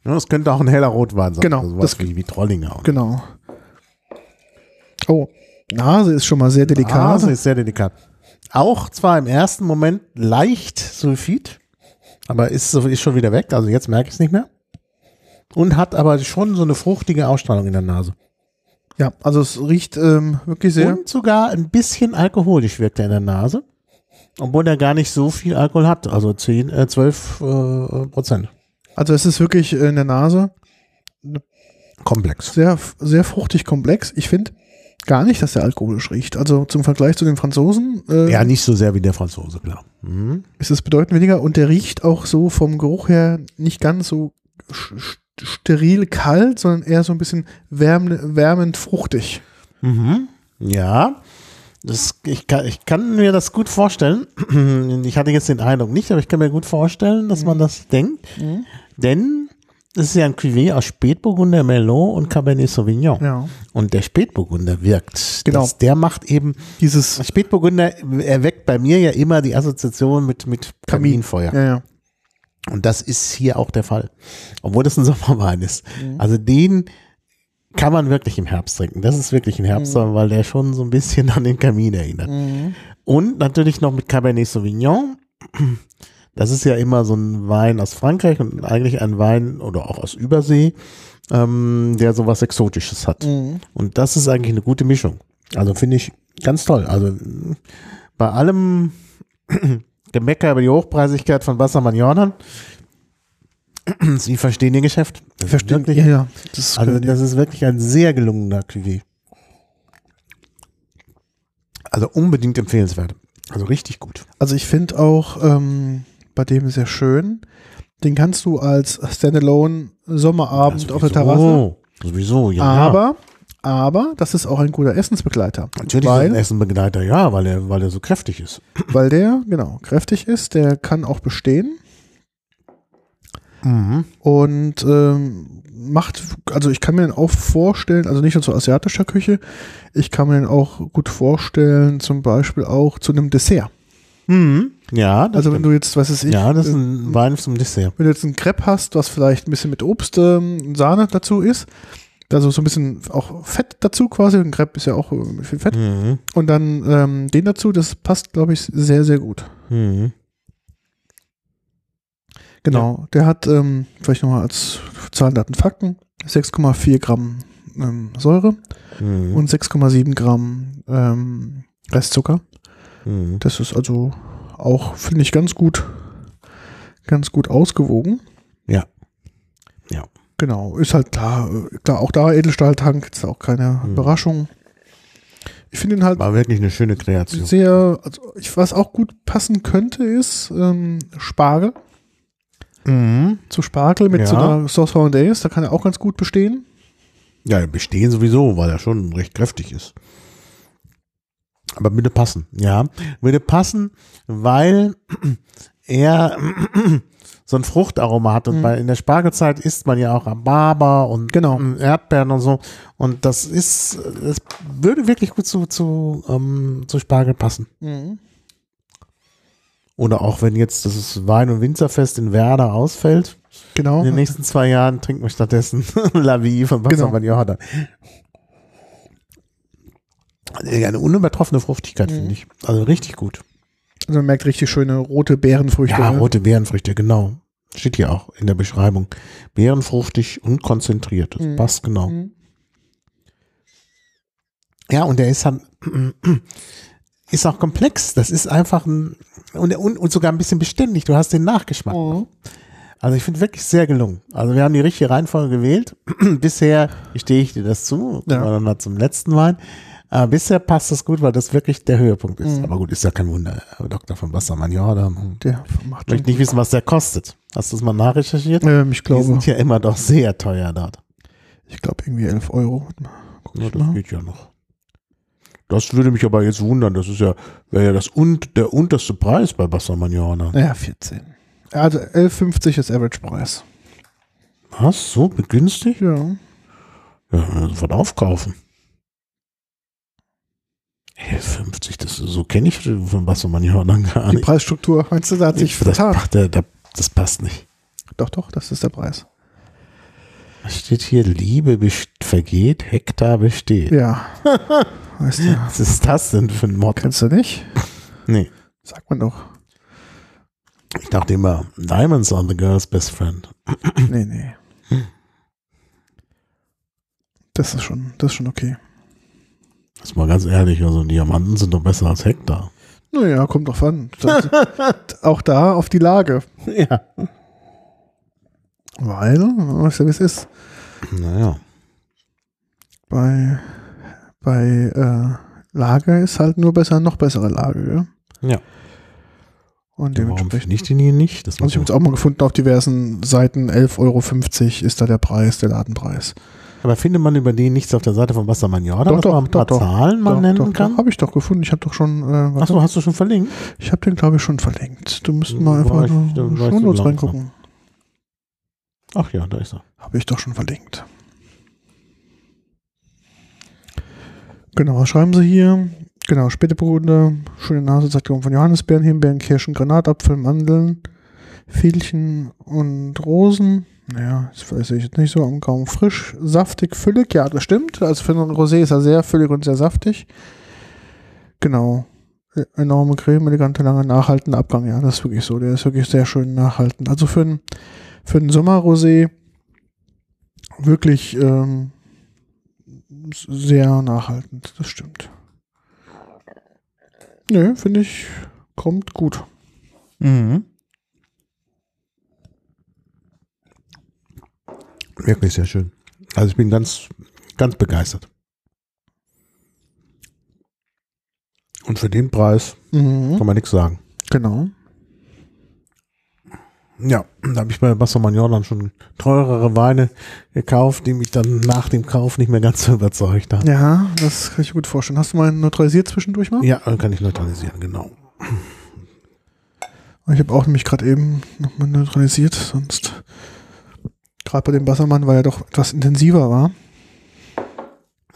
Speaker 2: ja, es könnte auch ein heller Rotwein sein.
Speaker 1: Genau,
Speaker 2: Also
Speaker 1: das-
Speaker 2: wie, wie Trollinger.
Speaker 1: Genau. Oh, Nase ist schon mal sehr delikat.
Speaker 2: Nase ist sehr delikat. Auch zwar im ersten Moment leicht Sulfid, aber ist, ist schon wieder weg. Also jetzt merke ich es nicht mehr. Und hat aber schon so eine fruchtige Ausstrahlung in der Nase.
Speaker 1: Ja, also es riecht ähm, wirklich sehr.
Speaker 2: Und sogar ein bisschen alkoholisch wirkt er in der Nase. Obwohl er gar nicht so viel Alkohol hat. Also 10, äh, 12 äh, Prozent.
Speaker 1: Also es ist wirklich in der Nase
Speaker 2: Komplex.
Speaker 1: sehr, sehr fruchtig komplex. Ich finde gar nicht, dass der alkoholisch riecht. Also zum Vergleich zu den Franzosen äh,
Speaker 2: Ja, nicht so sehr wie der Franzose, klar. Mhm.
Speaker 1: ist es bedeutend weniger und der riecht auch so vom Geruch her nicht ganz so steril kalt, sondern eher so ein bisschen wärmend, wärmend fruchtig.
Speaker 2: Mhm. Ja, das, ich, kann, ich kann mir das gut vorstellen. Ich hatte jetzt den Eindruck nicht, aber ich kann mir gut vorstellen, dass man das denkt. Denn es ist ja ein Cuvée aus Spätburgunder, Merlot und Cabernet Sauvignon.
Speaker 1: Ja.
Speaker 2: Und der Spätburgunder wirkt.
Speaker 1: Genau.
Speaker 2: Das, der macht eben,
Speaker 1: Dieses
Speaker 2: Spätburgunder erweckt bei mir ja immer die Assoziation mit, mit Kaminfeuer.
Speaker 1: Ja, ja.
Speaker 2: Und das ist hier auch der Fall. Obwohl das ein Sommerwein ist. Also den kann man wirklich im Herbst trinken. Das ist wirklich ein Herbstwein, weil der schon so ein bisschen an den Kamin erinnert. Und natürlich noch mit Cabernet Sauvignon. Das ist ja immer so ein Wein aus Frankreich und eigentlich ein Wein oder auch aus Übersee, ähm, der sowas Exotisches hat. Und das ist eigentlich eine gute Mischung. Also finde ich ganz toll. Also bei allem Gemecker über die Hochpreisigkeit von Wassermann Jordan, Sie verstehen Ihr Geschäft.
Speaker 1: Verstehen,
Speaker 2: wirklich,
Speaker 1: ja, ja. Das
Speaker 2: also das ist wirklich ein sehr gelungener Cuvée. Also unbedingt empfehlenswert. Also richtig gut.
Speaker 1: Also ich finde auch ähm, bei dem sehr schön. Den kannst du als Standalone Sommerabend auf der Terrasse.
Speaker 2: Sowieso, ja.
Speaker 1: Aber, aber das ist auch ein guter Essensbegleiter.
Speaker 2: Natürlich ist ein
Speaker 1: weil,
Speaker 2: Essenbegleiter, ja, weil er, weil er so kräftig ist.
Speaker 1: weil der, genau, kräftig ist, der kann auch bestehen
Speaker 2: Mhm.
Speaker 1: und ähm, macht, also ich kann mir den auch vorstellen, also nicht nur zu asiatischer Küche, ich kann mir den auch gut vorstellen, zum Beispiel auch zu einem Dessert.
Speaker 2: Mhm. Ja, das
Speaker 1: Also wenn
Speaker 2: stimmt.
Speaker 1: du jetzt, was ist ich,
Speaker 2: ja, das ist
Speaker 1: äh,
Speaker 2: ein Wein zum Dessert.
Speaker 1: wenn du jetzt ein Crepe hast, was vielleicht ein bisschen mit Obst, ähm, Sahne dazu ist, also so ein bisschen auch Fett dazu quasi, ein Crepe ist ja auch äh, viel Fett,
Speaker 2: Mhm.
Speaker 1: und dann ähm, den dazu, das passt, glaube ich, sehr, sehr gut.
Speaker 2: Mhm.
Speaker 1: Genau, der hat ähm, vielleicht nochmal als Zahlen, Daten, Fakten 6,4 Gramm ähm, Säure
Speaker 2: Mhm.
Speaker 1: und 6,7 Gramm ähm, Restzucker.
Speaker 2: Mhm.
Speaker 1: Das ist also auch, finde ich, ganz gut, ganz gut ausgewogen.
Speaker 2: Ja. Ja.
Speaker 1: Genau, ist halt klar, äh, klar auch da Edelstahltank, ist auch keine
Speaker 2: Mhm.
Speaker 1: Überraschung. Ich finde ihn halt
Speaker 2: War wirklich eine schöne Kreation.
Speaker 1: sehr, also ich, was auch gut passen könnte, ist ähm, Spargel.
Speaker 2: Mhm.
Speaker 1: Zu Spargel mit
Speaker 2: Ja.
Speaker 1: so einer Sauce Hollandaise, da kann er auch ganz gut bestehen.
Speaker 2: Ja, bestehen sowieso, weil er schon recht kräftig ist. Aber bitte passen, ja. Würde passen, weil er so ein Fruchtaroma hat. Und
Speaker 1: Mhm.
Speaker 2: bei, in der Spargelzeit isst man ja auch Rhabarber und
Speaker 1: Genau.
Speaker 2: Erdbeeren und so. Und das ist, das würde wirklich gut zu, zu, ähm, zu Spargel passen. Oder auch wenn jetzt das Wein- und Winzerfest in Werder ausfällt,
Speaker 1: Genau.
Speaker 2: in den nächsten zwei Jahren trinken wir stattdessen La Vie von
Speaker 1: Genau.
Speaker 2: Wassermann Jordan. Eine unübertroffene Fruchtigkeit,
Speaker 1: Mhm.
Speaker 2: finde ich. Also richtig gut.
Speaker 1: Also man merkt richtig schöne rote Beerenfrüchte.
Speaker 2: Ja,
Speaker 1: ne?
Speaker 2: rote Beerenfrüchte, genau. Steht hier auch in der Beschreibung. Beerenfruchtig und konzentriert. Das
Speaker 1: Mhm.
Speaker 2: passt genau.
Speaker 1: Mhm.
Speaker 2: Ja, und der ist halt, ist auch komplex. Das ist einfach ein, und, und, sogar ein bisschen beständig. Du hast den Nachgeschmack.
Speaker 1: Mhm.
Speaker 2: Also ich finde wirklich sehr gelungen. Also wir haben die richtige Reihenfolge gewählt. bisher gestehe ich dir das zu,
Speaker 1: ja.
Speaker 2: dann mal zum letzten Wein. Aber bisher passt das gut, weil das wirklich der Höhepunkt ist.
Speaker 1: Mhm.
Speaker 2: Aber gut, ist ja kein Wunder. Dr. von Wassermann, ja, da
Speaker 1: Der macht
Speaker 2: ich möchte nicht wissen, was der kostet. Hast du es mal nachrecherchiert?
Speaker 1: Ähm, ich
Speaker 2: Die
Speaker 1: glaube,
Speaker 2: sind ja immer doch sehr teuer dort.
Speaker 1: ich glaube irgendwie 11 Euro. Guck
Speaker 2: Ja, das
Speaker 1: mal.
Speaker 2: geht ja noch. Das würde mich aber jetzt wundern. Das ist ja, wäre ja das und, der unterste Preis bei Wassermann Johanna.
Speaker 1: Naja, 14. Also 11,50 ist Average-Preis.
Speaker 2: Was? So begünstigt?
Speaker 1: Ja.
Speaker 2: Ja, sofort aufkaufen. 11,50, das so kenne ich von Wassermann Johanna gar
Speaker 1: Die
Speaker 2: nicht.
Speaker 1: Preisstruktur, meinst du, da hat sich
Speaker 2: das,
Speaker 1: vertan?
Speaker 2: der, der, das passt nicht.
Speaker 1: Doch, doch, das ist der Preis.
Speaker 2: Was steht hier? Liebe vergeht, Hektar besteht.
Speaker 1: Ja. weißt du,
Speaker 2: Was ist das denn für ein Mod?
Speaker 1: kennst du nicht?
Speaker 2: Nee.
Speaker 1: Sagt man doch.
Speaker 2: Ich dachte immer, Diamonds are the girl's best friend.
Speaker 1: Nee, nee. Das ist schon, das ist schon okay.
Speaker 2: Das ist mal ganz ehrlich, also Diamanten sind doch besser als Hektar.
Speaker 1: Naja, kommt drauf an. Auch da auf die Lage.
Speaker 2: Ja.
Speaker 1: Weil, weißt du, wie es ist?
Speaker 2: Naja.
Speaker 1: Bei, bei äh, Lage ist halt nur besser, noch bessere Lage, gell?
Speaker 2: Ja.
Speaker 1: Und
Speaker 2: Warum
Speaker 1: dementsprechend.
Speaker 2: finde ich den hier nicht? Das
Speaker 1: ich habe
Speaker 2: muss
Speaker 1: jetzt auch mal gefunden, auf diversen Seiten 11,50 Euro ist da der Preis, der Ladenpreis.
Speaker 2: Aber findet man über den nichts auf der Seite von Wassermann Jordan,
Speaker 1: Doch,
Speaker 2: dass
Speaker 1: doch,
Speaker 2: man ein paar
Speaker 1: doch, doch.
Speaker 2: Zahlen mal
Speaker 1: doch,
Speaker 2: nennen
Speaker 1: doch,
Speaker 2: kann?
Speaker 1: Habe ich doch gefunden. Ich habe doch schon, äh,
Speaker 2: Achso, hast du schon verlinkt?
Speaker 1: ich habe den glaube ich schon verlinkt. Du müssten
Speaker 2: Hm,
Speaker 1: mal einfach
Speaker 2: ich-
Speaker 1: nur Shownotes
Speaker 2: langsam.
Speaker 1: reingucken.
Speaker 2: Ach ja, da ist er.
Speaker 1: Habe ich doch schon verlinkt. Genau, was schreiben sie hier? Genau, Späteburgunder, schöne Nase, Zeitung von Johannisbeeren, Himbeeren, Kirschen, Granatapfel, Mandeln, Veilchen und Rosen. Naja, das weiß ich jetzt nicht so am Gaumen. Frisch, saftig, füllig, ja, das stimmt. Also für einen Rosé ist er sehr füllig und sehr saftig. Genau. Enorme Creme, elegante, lange, nachhaltende Abgang. Ja, das ist wirklich so. Der ist wirklich sehr schön nachhaltend. Also für einen, für einen Sommerrosé wirklich ähm, sehr nachhaltend. Das stimmt. Nö, finde ich, kommt gut.
Speaker 2: Mhm. Wirklich sehr schön. Also ich bin ganz, ganz begeistert. Und für den Preis
Speaker 1: Mhm.
Speaker 2: kann man nichts sagen.
Speaker 1: Genau.
Speaker 2: Ja, da habe ich bei Wassermann Jordan schon teurere Weine gekauft, die mich dann nach dem Kauf nicht mehr ganz so überzeugt haben.
Speaker 1: Ja, das kann ich mir gut vorstellen. Hast du mal neutralisiert zwischendurch mal?
Speaker 2: Ja, kann ich neutralisieren, genau.
Speaker 1: Ich habe auch nämlich gerade eben nochmal neutralisiert, sonst gerade bei dem Wassermann, weil er doch etwas intensiver war.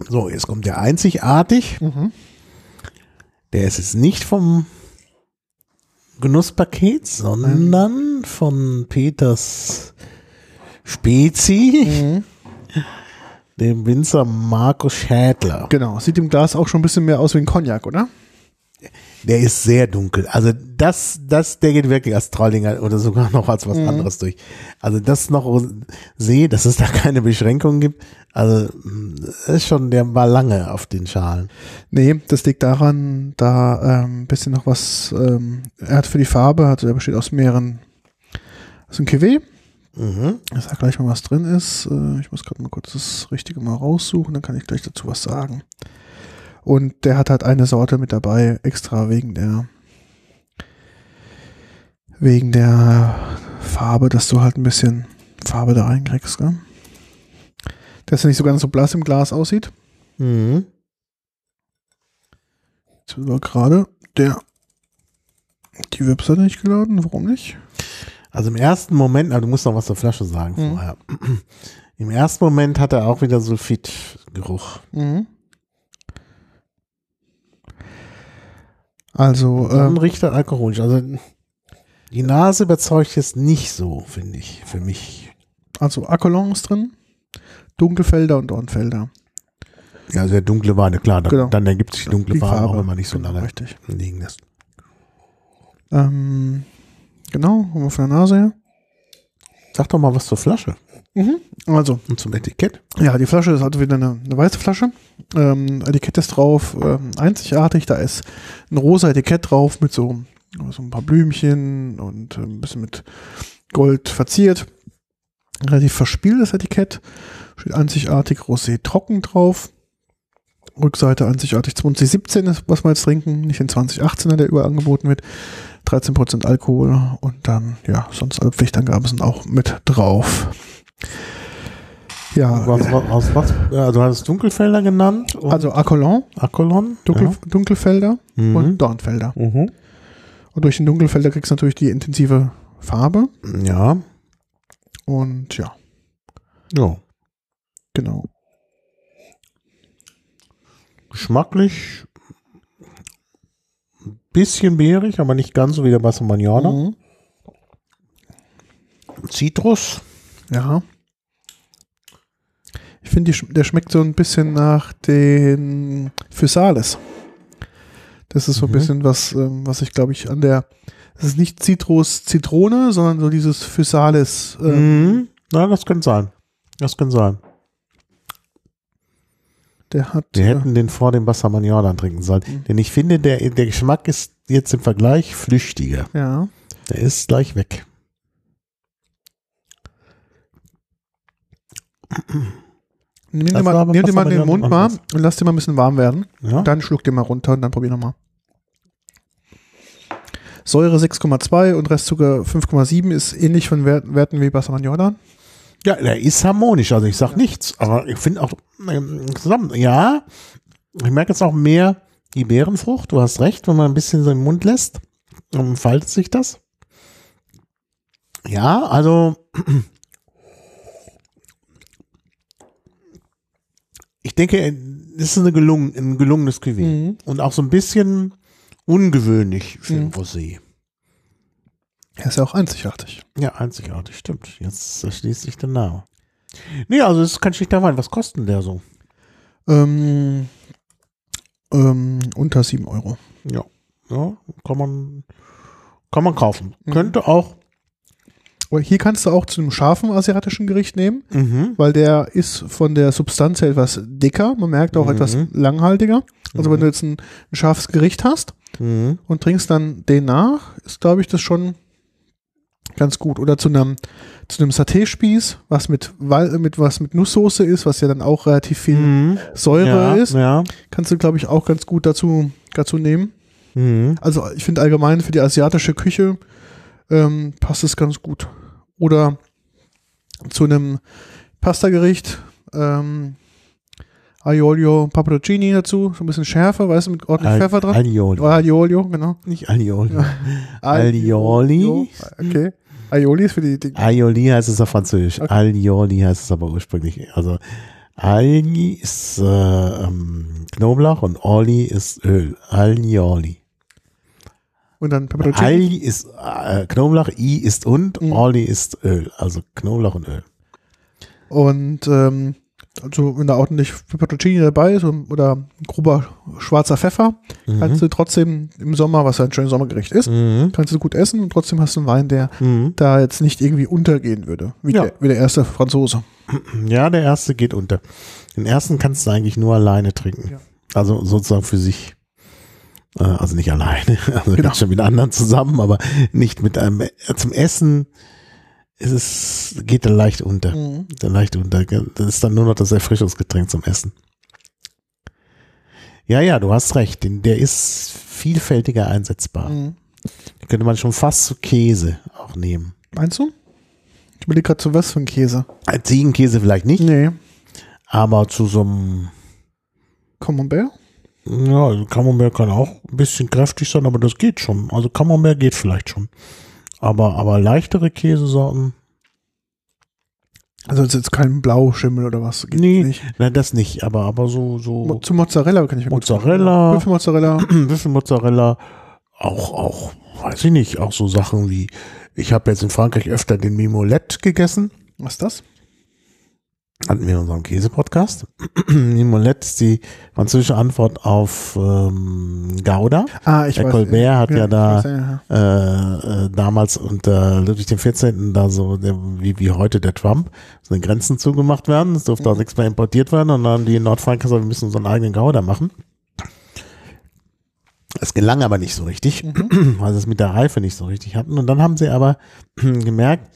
Speaker 2: So, jetzt kommt der einzigartig.
Speaker 1: Mhm.
Speaker 2: Der ist jetzt nicht vom Genusspaket, sondern von Peters Spezi,
Speaker 1: Mhm.
Speaker 2: dem Winzer Markus Schädler.
Speaker 1: Genau, sieht im Glas auch schon ein bisschen mehr aus wie ein Cognac, oder?
Speaker 2: Der ist sehr dunkel. Also das, das, der geht wirklich als Trollinger oder sogar noch als was
Speaker 1: Mhm.
Speaker 2: anderes durch. Also das noch sehe, dass es da keine Beschränkungen gibt. Also das ist schon, der war lange auf den Schalen.
Speaker 1: Nee, das liegt daran, da ähm, ein bisschen noch was, ähm, er hat für die Farbe, also er besteht aus mehreren, aus einem Cuvée,
Speaker 2: Mhm.
Speaker 1: ich sag gleich mal, was drin ist, äh, ich muss gerade mal kurz das Richtige mal raussuchen, dann kann ich gleich dazu was sagen. Und der hat halt eine Sorte mit dabei, extra wegen der, wegen der Farbe, dass du halt ein bisschen Farbe da reinkriegst, gell? Dass er nicht so ganz so blass im Glas aussieht.
Speaker 2: Mhm.
Speaker 1: Jetzt aber gerade der die Webseite nicht geladen. Warum nicht?
Speaker 2: Also im ersten Moment, also du musst noch was zur Flasche sagen
Speaker 1: Mhm.
Speaker 2: vorher. Im ersten Moment hat er auch wieder Sulfitgeruch.
Speaker 1: Mhm. Also,
Speaker 2: Dann
Speaker 1: ähm,
Speaker 2: riecht er alkoholisch. Also die Nase überzeugt jetzt nicht so, finde ich, für mich.
Speaker 1: also Akolon ist drin, Dunkelfelder und Dornfelder.
Speaker 2: Ja, sehr dunkle Weine, klar. Dann,
Speaker 1: Genau.
Speaker 2: dann ergibt sich dunkle
Speaker 1: Die
Speaker 2: Farbe, auch
Speaker 1: Farbe.
Speaker 2: wenn man nicht so
Speaker 1: Genau,
Speaker 2: lange
Speaker 1: richtig.
Speaker 2: liegen lässt.
Speaker 1: Ähm, genau, haben wir von der Nase her.
Speaker 2: Sag doch mal was zur Flasche
Speaker 1: Also,
Speaker 2: und zum Etikett.
Speaker 1: ja, die Flasche ist also wieder eine, eine weiße Flasche. Ähm, Etikett ist drauf, ähm, einzigartig. Da ist ein rosa Etikett drauf mit so, so ein paar Blümchen und äh, ein bisschen mit Gold verziert. Relativ verspieltes Etikett. Steht einzigartig Rosé trocken drauf. Rückseite einzigartig 2017 ist, was wir jetzt trinken, nicht den 2018er, der überall angeboten wird. 13% Alkohol und dann, ja, sonst alle Pflichtangaben sind auch mit drauf. Ja,
Speaker 2: Was, was, aus was, ja, du hattest Dunkelfelder genannt.
Speaker 1: Also Acolon,
Speaker 2: Akolon.
Speaker 1: Dunkel, Dunkelfelder
Speaker 2: Mhm.
Speaker 1: und Dornfelder.
Speaker 2: Ja. Mhm.
Speaker 1: Und durch den Dunkelfelder kriegst du natürlich die intensive Farbe.
Speaker 2: ja.
Speaker 1: Und ja,
Speaker 2: Ja.
Speaker 1: genau.
Speaker 2: Geschmacklich ein bisschen beerig, aber nicht ganz so wie der Bassamagnola.
Speaker 1: Mhm.
Speaker 2: Zitrus.
Speaker 1: Ja. Ich finde, der schmeckt so ein bisschen nach den Physales. Das ist so ein
Speaker 2: Mhm.
Speaker 1: bisschen was, ähm, was ich glaube ich an der, das ist nicht Zitrus, Zitrone, sondern so dieses Physales. Ähm,
Speaker 2: Mhm. Ja, das könnte sein. Das könnte sein.
Speaker 1: Der hat.
Speaker 2: Wir
Speaker 1: äh,
Speaker 2: hätten den vor dem Bassamagnola trinken sollen.
Speaker 1: Mhm.
Speaker 2: Denn ich finde, der, der Geschmack ist jetzt im Vergleich flüchtiger.
Speaker 1: ja.
Speaker 2: Der ist gleich weg.
Speaker 1: Nimm
Speaker 2: Das
Speaker 1: mal, nimm den mal den Mund mal und lass den mal ein bisschen warm werden.
Speaker 2: Ja?
Speaker 1: Dann schluck den mal runter und dann probier nochmal. Säure 6,2 und Restzucker 5,7 ist ähnlich von Wert, Werten wie Bassamagnola.
Speaker 2: Ja, der ist harmonisch, also ich sag nichts, aber ich finde auch ähm, zusammen, ja, ich merke jetzt auch mehr die Beerenfrucht, du hast recht, wenn man ein bisschen so im Mund lässt, dann faltet sich das. Ja, also ich denke, es ist eine gelungen, ein gelungenes Cuvée
Speaker 1: Mhm.
Speaker 2: und auch so ein bisschen ungewöhnlich für
Speaker 1: Mhm.
Speaker 2: ein Rosé.
Speaker 1: Er ist ja auch einzigartig.
Speaker 2: Ja, einzigartig, stimmt. Jetzt erschließt sich der Name. Nee, also es ist kein schlichter Wein. Was kostet denn der so?
Speaker 1: Ähm, ähm, unter 7 Euro.
Speaker 2: Ja, ja kann man, kann man kaufen.
Speaker 1: Mhm.
Speaker 2: Könnte auch.
Speaker 1: Hier kannst du auch zu einem scharfen asiatischen Gericht nehmen,
Speaker 2: Mhm.
Speaker 1: weil der ist von der Substanz her etwas dicker. Man merkt auch
Speaker 2: Mhm.
Speaker 1: etwas langhaltiger. Also wenn
Speaker 2: Mhm.
Speaker 1: du jetzt ein, ein scharfes Gericht hast
Speaker 2: Mhm.
Speaker 1: und trinkst dann den nach, ist glaube ich das schon ganz gut. Oder zu einem zu einem Saté-Spieß, was mit, mit was mit Nusssoße ist, was ja dann auch relativ viel
Speaker 2: Mhm.
Speaker 1: Säure
Speaker 2: Ja,
Speaker 1: ist,
Speaker 2: ja.
Speaker 1: kannst du glaube ich auch ganz gut dazu dazu nehmen.
Speaker 2: Mhm.
Speaker 1: Also ich finde allgemein für die asiatische Küche ähm, passt es ganz gut. Oder zu einem Pastagericht, ähm, Aiolio Paproncini dazu, so ein bisschen schärfer, weißt du, mit ordentlich
Speaker 2: Al-
Speaker 1: Pfeffer dran.
Speaker 2: Alioli.
Speaker 1: Oh, Aiolio, genau.
Speaker 2: Nicht Alioli.
Speaker 1: Ja.
Speaker 2: Alioli?
Speaker 1: Okay. Aioli ist für die, die
Speaker 2: Aioli heißt es auf Französisch.
Speaker 1: Okay.
Speaker 2: Alioli heißt es aber ursprünglich. Also Algi ist äh, ähm, Knoblauch und Oli ist Öl. Alioli.
Speaker 1: Und dann Peperoncini.
Speaker 2: Algi ist äh, Knoblauch, I ist und,
Speaker 1: Mhm.
Speaker 2: Oli ist Öl. Also Knoblauch und Öl.
Speaker 1: Und ähm, also wenn da ordentlich Peperoncini dabei ist oder grober schwarzer Pfeffer, kannst du trotzdem im Sommer, was ja ein schönes Sommergericht ist,
Speaker 2: Mhm.
Speaker 1: kannst du gut essen und trotzdem hast du einen Wein, der
Speaker 2: Mhm.
Speaker 1: da jetzt nicht irgendwie untergehen würde, wie,
Speaker 2: Ja.
Speaker 1: der, wie der erste Franzose.
Speaker 2: Ja, der erste geht unter. Den ersten kannst du eigentlich nur alleine trinken.
Speaker 1: Ja.
Speaker 2: Also sozusagen für sich. Äh, Also nicht alleine, also
Speaker 1: Genau.
Speaker 2: schon mit anderen zusammen, aber nicht mit einem. äh, Zum Essen ist es, geht er leicht unter. Der leicht unter. Das ist dann nur noch das Erfrischungsgetränk zum Essen. Ja, ja, du hast recht. Der ist vielfältiger einsetzbar.
Speaker 1: Mhm.
Speaker 2: Den könnte man schon fast zu Käse auch nehmen.
Speaker 1: Meinst du? Ich überlege gerade zu was für ein Käse.
Speaker 2: Äh, Ziegenkäse vielleicht nicht,
Speaker 1: Nee.
Speaker 2: aber zu so einem
Speaker 1: Camembert?
Speaker 2: Ja, also Camembert kann auch ein bisschen kräftig sein, aber das geht schon. Also Camembert geht vielleicht schon. Aber, aber leichtere Käsesorten,
Speaker 1: Also es ist jetzt kein Blauschimmel oder was? Geht
Speaker 2: Nee.
Speaker 1: Nicht.
Speaker 2: nein, das nicht, aber, aber so,
Speaker 1: Mo-
Speaker 2: so
Speaker 1: Zu Mozzarella kann ich mir
Speaker 2: Mozzarella.
Speaker 1: Büffelmozzarella.
Speaker 2: Büffelmozzarella, auch, auch, weiß ich nicht, auch so Sachen wie, ich habe jetzt in Frankreich öfter den Mimolette gegessen.
Speaker 1: Was ist das?
Speaker 2: Hatten wir in unserem Käse-Podcast. Ist die französische Antwort auf ähm, Gouda.
Speaker 1: Ah, ich
Speaker 2: Der
Speaker 1: weiß.
Speaker 2: Colbert hat ja,
Speaker 1: ich
Speaker 2: da
Speaker 1: ja, ja.
Speaker 2: äh, äh, damals unter Ludwig XIV. da so, der, wie, wie heute der Trump, so eine Grenzen zugemacht werden. Es durfte auch nichts mehr importiert werden. Und dann haben die in Nordfrankreich gesagt, wir müssen unseren eigenen Gouda machen. Es gelang aber nicht so richtig, weil sie es mit der Reife nicht so richtig hatten. Und dann haben sie aber gemerkt,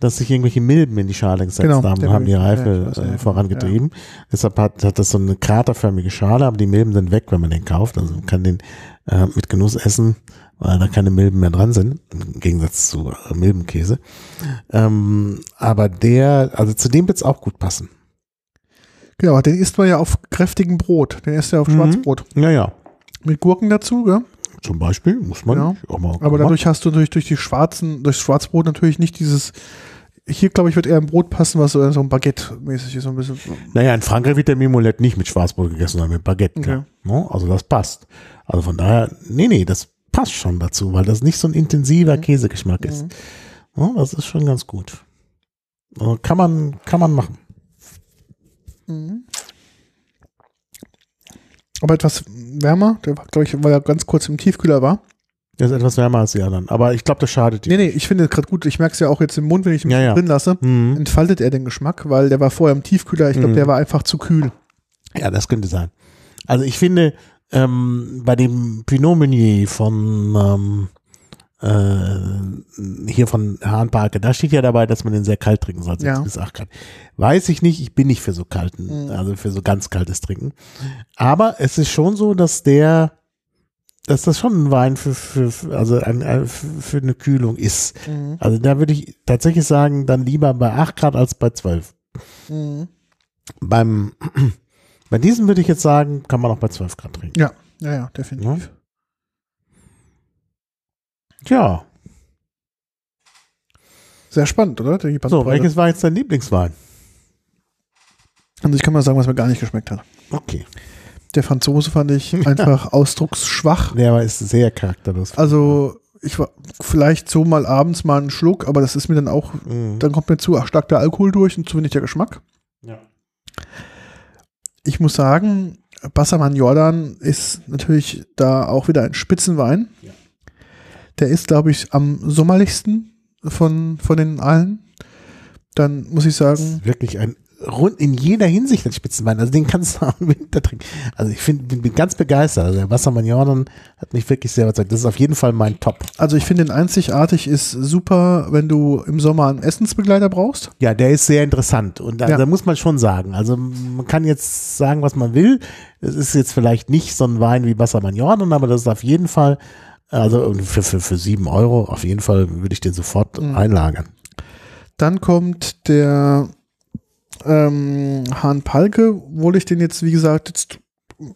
Speaker 2: dass sich irgendwelche Milben in die Schale gesetzt
Speaker 1: Genau,
Speaker 2: haben haben die Reife
Speaker 1: ja, weiß,
Speaker 2: äh,
Speaker 1: ja,
Speaker 2: vorangetrieben. Deshalb hat, hat das so eine kraterförmige Schale, aber die Milben sind weg, wenn man den kauft. Also man kann den äh, mit Genuss essen, weil da keine Milben mehr dran sind, im Gegensatz zu äh, Milbenkäse. Ähm, aber der, also zu dem wird's auch gut passen.
Speaker 1: Genau, den isst man ja auf kräftigem Brot. Den isst ja auf
Speaker 2: Mhm.
Speaker 1: Schwarzbrot.
Speaker 2: Ja, ja.
Speaker 1: Mit Gurken dazu, gell?
Speaker 2: Zum Beispiel muss man
Speaker 1: Ja.
Speaker 2: auch mal.
Speaker 1: Aber dadurch hast du durch, durch die schwarzen, durchs Schwarzbrot natürlich nicht dieses. Hier, glaube ich, wird eher ein Brot passen, was so, ein Baguette-mäßig ist, so ein bisschen.
Speaker 2: Naja, in Frankreich wird der Mimolette nicht mit Schwarzbrot gegessen, sondern mit Baguette.
Speaker 1: Okay.
Speaker 2: Ne? Also das passt. Also von daher, nee, nee, das passt schon dazu, weil das nicht so ein intensiver Käsegeschmack ist. Ja, das ist schon ganz gut. Also Kann man, kann man machen.
Speaker 1: Mhm. Aber etwas wärmer, der war, glaube ich, weil er ganz kurz im Tiefkühler war.
Speaker 2: Der ist etwas wärmer als die anderen. Aber ich glaube, das schadet
Speaker 1: Nee,
Speaker 2: dir.
Speaker 1: nee, ich finde gerade gut, ich merke es ja auch jetzt im Mund, wenn ich ihn
Speaker 2: Ja, ja.
Speaker 1: drin lasse,
Speaker 2: Mhm.
Speaker 1: entfaltet er den Geschmack, weil der war vorher im Tiefkühler, ich glaube,
Speaker 2: Mhm.
Speaker 1: der war einfach zu kühl.
Speaker 2: Ja, das könnte sein. Also ich finde, ähm, bei dem Pinot Meunier von ähm, äh, hier von Hahnparke, da steht ja dabei, dass man den sehr kalt trinken soll, 6
Speaker 1: Ja.
Speaker 2: bis 8 Grad. Weiß ich nicht, ich bin nicht für so kalten,
Speaker 1: Mhm.
Speaker 2: also für so ganz kaltes Trinken. Aber es ist schon so, dass der, dass das schon ein Wein für, für, für also ein, ein, für eine Kühlung ist.
Speaker 1: Mhm.
Speaker 2: Also da würde ich tatsächlich sagen, dann lieber bei 8 Grad als bei 12.
Speaker 1: Mhm.
Speaker 2: Beim, bei diesem würde ich jetzt sagen, kann man auch bei 12 Grad trinken.
Speaker 1: Ja, ja, ja, definitiv.
Speaker 2: Tja,
Speaker 1: Sehr spannend, oder?
Speaker 2: So, welches war jetzt dein Lieblingswein?
Speaker 1: Also ich kann mal sagen, was mir gar nicht geschmeckt hat.
Speaker 2: Okay.
Speaker 1: Der Franzose fand ich einfach ausdrucksschwach.
Speaker 2: Der war ist sehr charakterlos.
Speaker 1: Also ich war vielleicht so mal abends mal einen Schluck, aber das ist mir dann auch,
Speaker 2: Mhm.
Speaker 1: dann kommt mir zu stark der Alkohol durch und zu wenig der Geschmack.
Speaker 2: Ja.
Speaker 1: Ich muss sagen, Bassermann Jordan ist natürlich da auch wieder ein Spitzenwein.
Speaker 2: Ja.
Speaker 1: Der ist, glaube ich, am sommerlichsten von, von den allen. Dann muss ich
Speaker 2: Das
Speaker 1: sagen,
Speaker 2: ist wirklich ein rund in jeder Hinsicht ein Spitzenwein. Also den kannst du auch im Winter trinken. Also ich find, bin, bin ganz begeistert. Also der Wassermann Jordan hat mich wirklich sehr überzeugt. Das ist auf jeden Fall mein Top.
Speaker 1: also ich finde den einzigartig ist super, wenn du im Sommer einen Essensbegleiter brauchst.
Speaker 2: Ja, der ist sehr interessant. Und da,
Speaker 1: Ja.
Speaker 2: da muss man schon sagen. Also man kann jetzt sagen, was man will. Es ist jetzt vielleicht nicht so ein Wein wie Wassermann Jordan, aber das ist auf jeden Fall, also für, für, für sieben Euro, auf jeden Fall würde ich den sofort
Speaker 1: Mhm.
Speaker 2: einlagern.
Speaker 1: Dann kommt der ähm, Hahn Palke, obwohl ich den jetzt, wie gesagt, jetzt,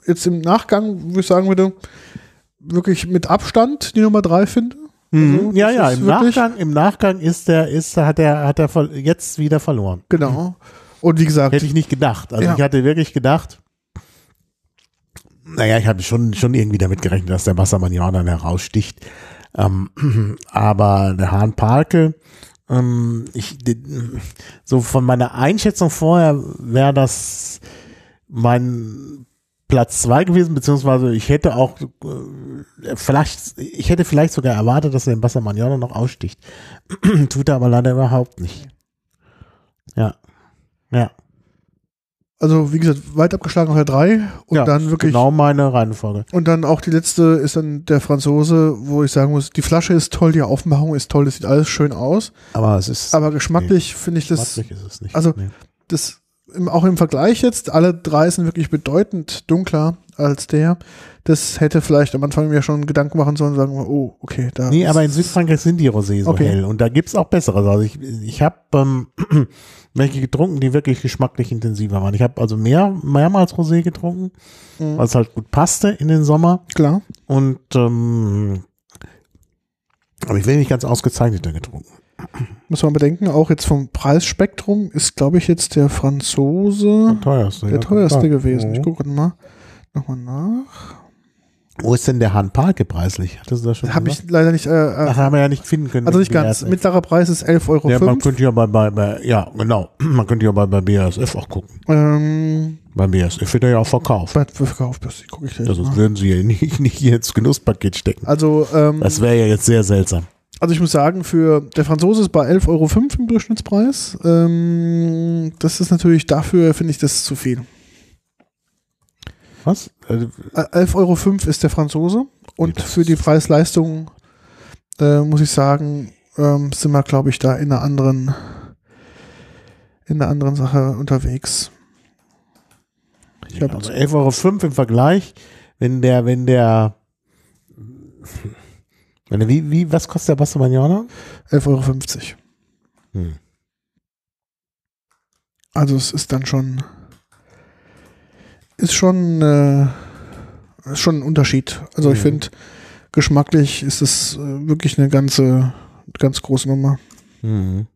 Speaker 1: jetzt im Nachgang, wo ich sagen würde, wirklich mit Abstand die Nummer drei finde. Also,
Speaker 2: ja, ja, im Nachgang, im Nachgang ist der, ist, hat er, hat er jetzt wieder verloren.
Speaker 1: Genau. Und wie gesagt,
Speaker 2: Hätte ich nicht gedacht. Also
Speaker 1: Ja.
Speaker 2: ich hatte wirklich gedacht, naja, ich hatte schon, schon irgendwie damit gerechnet, dass der Wassermann Jordan heraussticht. Ähm, aber der Hahn Parke, ähm, ich, so von meiner Einschätzung vorher wäre das mein Platz zwei gewesen, beziehungsweise ich hätte auch äh, vielleicht, ich hätte vielleicht sogar erwartet, dass er den Jordan noch aussticht. Tut er aber leider überhaupt nicht. Ja. Ja.
Speaker 1: Also wie gesagt, weit abgeschlagen auf der drei und
Speaker 2: ja,
Speaker 1: dann wirklich
Speaker 2: Genau meine Reihenfolge.
Speaker 1: und dann auch die letzte ist dann der Franzose, wo ich sagen muss, die Flasche ist toll, die Aufmachung ist toll, das sieht alles schön aus,
Speaker 2: Aber es ist.
Speaker 1: aber geschmacklich finde ich das
Speaker 2: geschmacklich ist es nicht.
Speaker 1: also-
Speaker 2: Nee.
Speaker 1: das auch im Vergleich jetzt, alle drei sind wirklich bedeutend dunkler als der. Das hätte vielleicht am Anfang mir schon Gedanken machen sollen, sagen wir, oh, okay, da.
Speaker 2: Nee, aber in Südfrankreich sind die Rosé so
Speaker 1: Okay.
Speaker 2: hell. Und da gibt's auch besseres. Also ich, ich habe ähm, welche getrunken, die wirklich geschmacklich intensiver waren. Ich habe also mehr, mehrmals Rosé getrunken,
Speaker 1: Mhm.
Speaker 2: weil es halt gut passte in den Sommer.
Speaker 1: klar.
Speaker 2: Und ähm, aber ich will nicht ganz ausgezeichneter getrunken.
Speaker 1: Muss man bedenken, auch jetzt vom Preisspektrum ist, glaube ich, jetzt der Franzose
Speaker 2: Der teuerste.
Speaker 1: der
Speaker 2: ja,
Speaker 1: teuerste gewesen. Ich
Speaker 2: Mhm.
Speaker 1: gucke mal nochmal nach.
Speaker 2: Wo ist denn der Han Parke preislich? Hattest du das schon
Speaker 1: Habe ich leider nicht. Äh, äh,
Speaker 2: haben wir ja nicht finden können.
Speaker 1: also nicht ganz.
Speaker 2: BASF.
Speaker 1: Mittlerer Preis ist 11,05 Euro.
Speaker 2: Ja, man könnte ja bei, bei, bei, ja, genau. Man könnte ja bei, bei BASF auch gucken.
Speaker 1: ähm,
Speaker 2: Bei BASF wird er ja auch verkauft.
Speaker 1: bei Verkauf, das gucke ich
Speaker 2: Ja, sonst
Speaker 1: mal.
Speaker 2: würden sie ja nicht, nicht hier ins Genusspaket stecken.
Speaker 1: Also, ähm,
Speaker 2: Das wäre ja jetzt sehr seltsam.
Speaker 1: also ich muss sagen, für der Franzose ist bei 11,05 Euro im Durchschnittspreis. Ähm, das ist natürlich dafür, finde ich, das ist zu viel.
Speaker 2: Was? Äh,
Speaker 1: Äh, 11,05 Euro ist der Franzose und für die
Speaker 2: ist-
Speaker 1: Preis-Leistung äh, muss ich sagen, ähm, sind wir, glaube ich, da in einer anderen in einer anderen Sache unterwegs. Ich habe
Speaker 2: Also 11,05 Euro im Vergleich, wenn der, wenn der, wenn der wie, wie, was kostet der Basso Magnola?
Speaker 1: 11,50 Euro.
Speaker 2: Hm.
Speaker 1: Also es ist dann schon ist schon äh, ist schon ein Unterschied. Also ich
Speaker 2: Mhm.
Speaker 1: finde geschmacklich ist es äh, wirklich eine ganze ganz große Nummer.
Speaker 2: Mhm.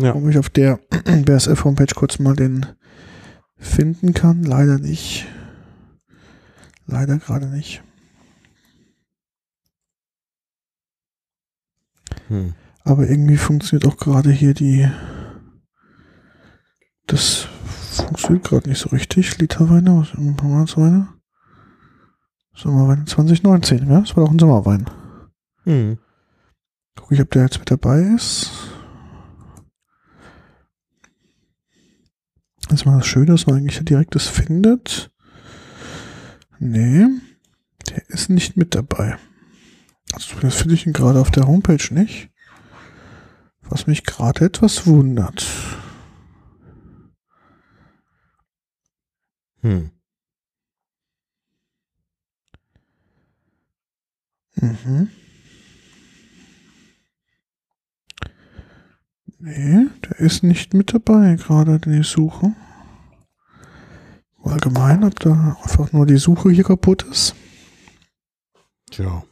Speaker 2: Ja.
Speaker 1: Ob ich auf der BSF Homepage kurz mal den finden kann, leider nicht. Leider gerade nicht.
Speaker 2: Hm.
Speaker 1: Aber irgendwie funktioniert auch gerade hier die. Das funktioniert gerade nicht so richtig. Literweine, was Monatsweine? Sommerwein 2019, ja? Das war doch ein Sommerwein.
Speaker 2: Hm.
Speaker 1: Guck ich, ob der jetzt mit dabei ist. Das ist mal das Schöne, dass man eigentlich direkt das findet. Nee, der ist nicht mit dabei. Also das finde ich ihn gerade auf der Homepage nicht. Was mich gerade etwas wundert.
Speaker 2: Hm.
Speaker 1: Mhm. Nee, der ist nicht mit dabei, gerade ich suche. Allgemein, ob da einfach nur die Suche hier kaputt ist.
Speaker 2: Tja.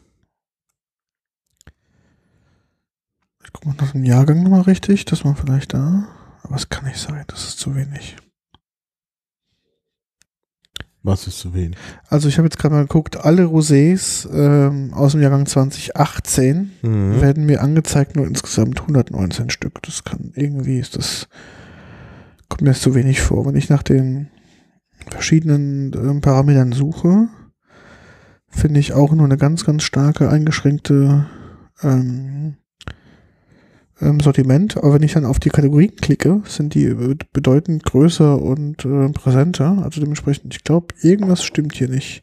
Speaker 1: Ich gucke mal nach dem Jahrgang nochmal richtig, dass man vielleicht da. Aber es kann nicht sein, das ist zu wenig.
Speaker 2: Was ist zu wenig?
Speaker 1: Also ich habe jetzt gerade mal geguckt, alle Rosés ähm, aus dem Jahrgang 2018
Speaker 2: Mhm.
Speaker 1: werden mir angezeigt, nur insgesamt 119 Stück. Das kann irgendwie ist das kommt mir das zu wenig vor. Wenn ich nach den verschiedenen ähm, Parametern suche, finde ich auch nur eine ganz, ganz starke eingeschränkte ähm, ähm, Sortiment. Aber wenn ich dann auf die Kategorien klicke, sind die be- bedeutend größer und äh, präsenter. Also dementsprechend, ich glaube, irgendwas stimmt hier nicht.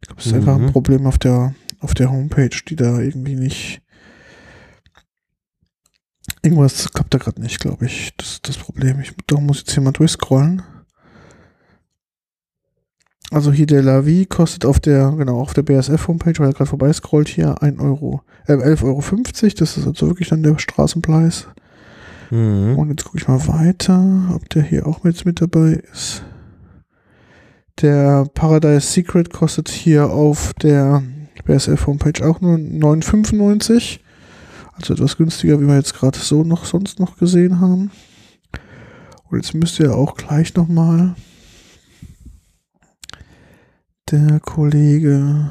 Speaker 1: Ich glaube, es ist einfach ein
Speaker 2: Mhm.
Speaker 1: Problem auf der auf der Homepage, die da irgendwie nicht. Irgendwas klappt da gerade nicht, glaube ich. Das ist das Problem. Ich darum muss jetzt hier mal durchscrollen. Also hier der Lavi kostet auf der, genau, auf der BSF-Homepage, weil er gerade vorbei scrollt, hier 1 Euro, äh, 11,50 Euro. Das ist also wirklich dann der Straßenpreis.
Speaker 2: Mhm.
Speaker 1: Und jetzt gucke ich mal weiter, ob der hier auch mit, mit dabei ist. Der Paradise Secret kostet hier auf der BSF Homepage auch nur 9,95. Also etwas günstiger, wie wir jetzt gerade so noch sonst noch gesehen haben. Und jetzt müsste ja auch gleich nochmal der Kollege.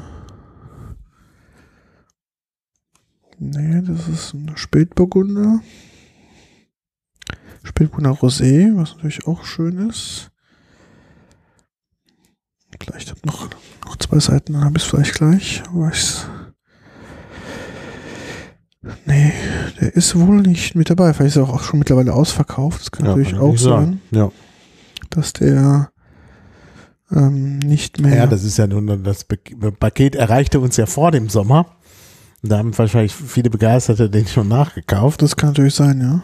Speaker 1: Nee, das ist ein Spätburgunder. Spätburgunder Rosé, was natürlich auch schön ist. Vielleicht hab noch, noch zwei Seiten, dann habe ich es vielleicht gleich. Aber ich's nee, der ist wohl nicht mit dabei. Vielleicht ist er auch schon mittlerweile ausverkauft. Das kann
Speaker 2: Ja,
Speaker 1: natürlich
Speaker 2: kann
Speaker 1: auch sein.
Speaker 2: Ja.
Speaker 1: dass der ähm, nicht mehr.
Speaker 2: ja, das ist ja nun, das Paket erreichte uns ja vor dem Sommer. Da haben wahrscheinlich viele Begeisterte den schon nachgekauft
Speaker 1: das kann natürlich sein, ja.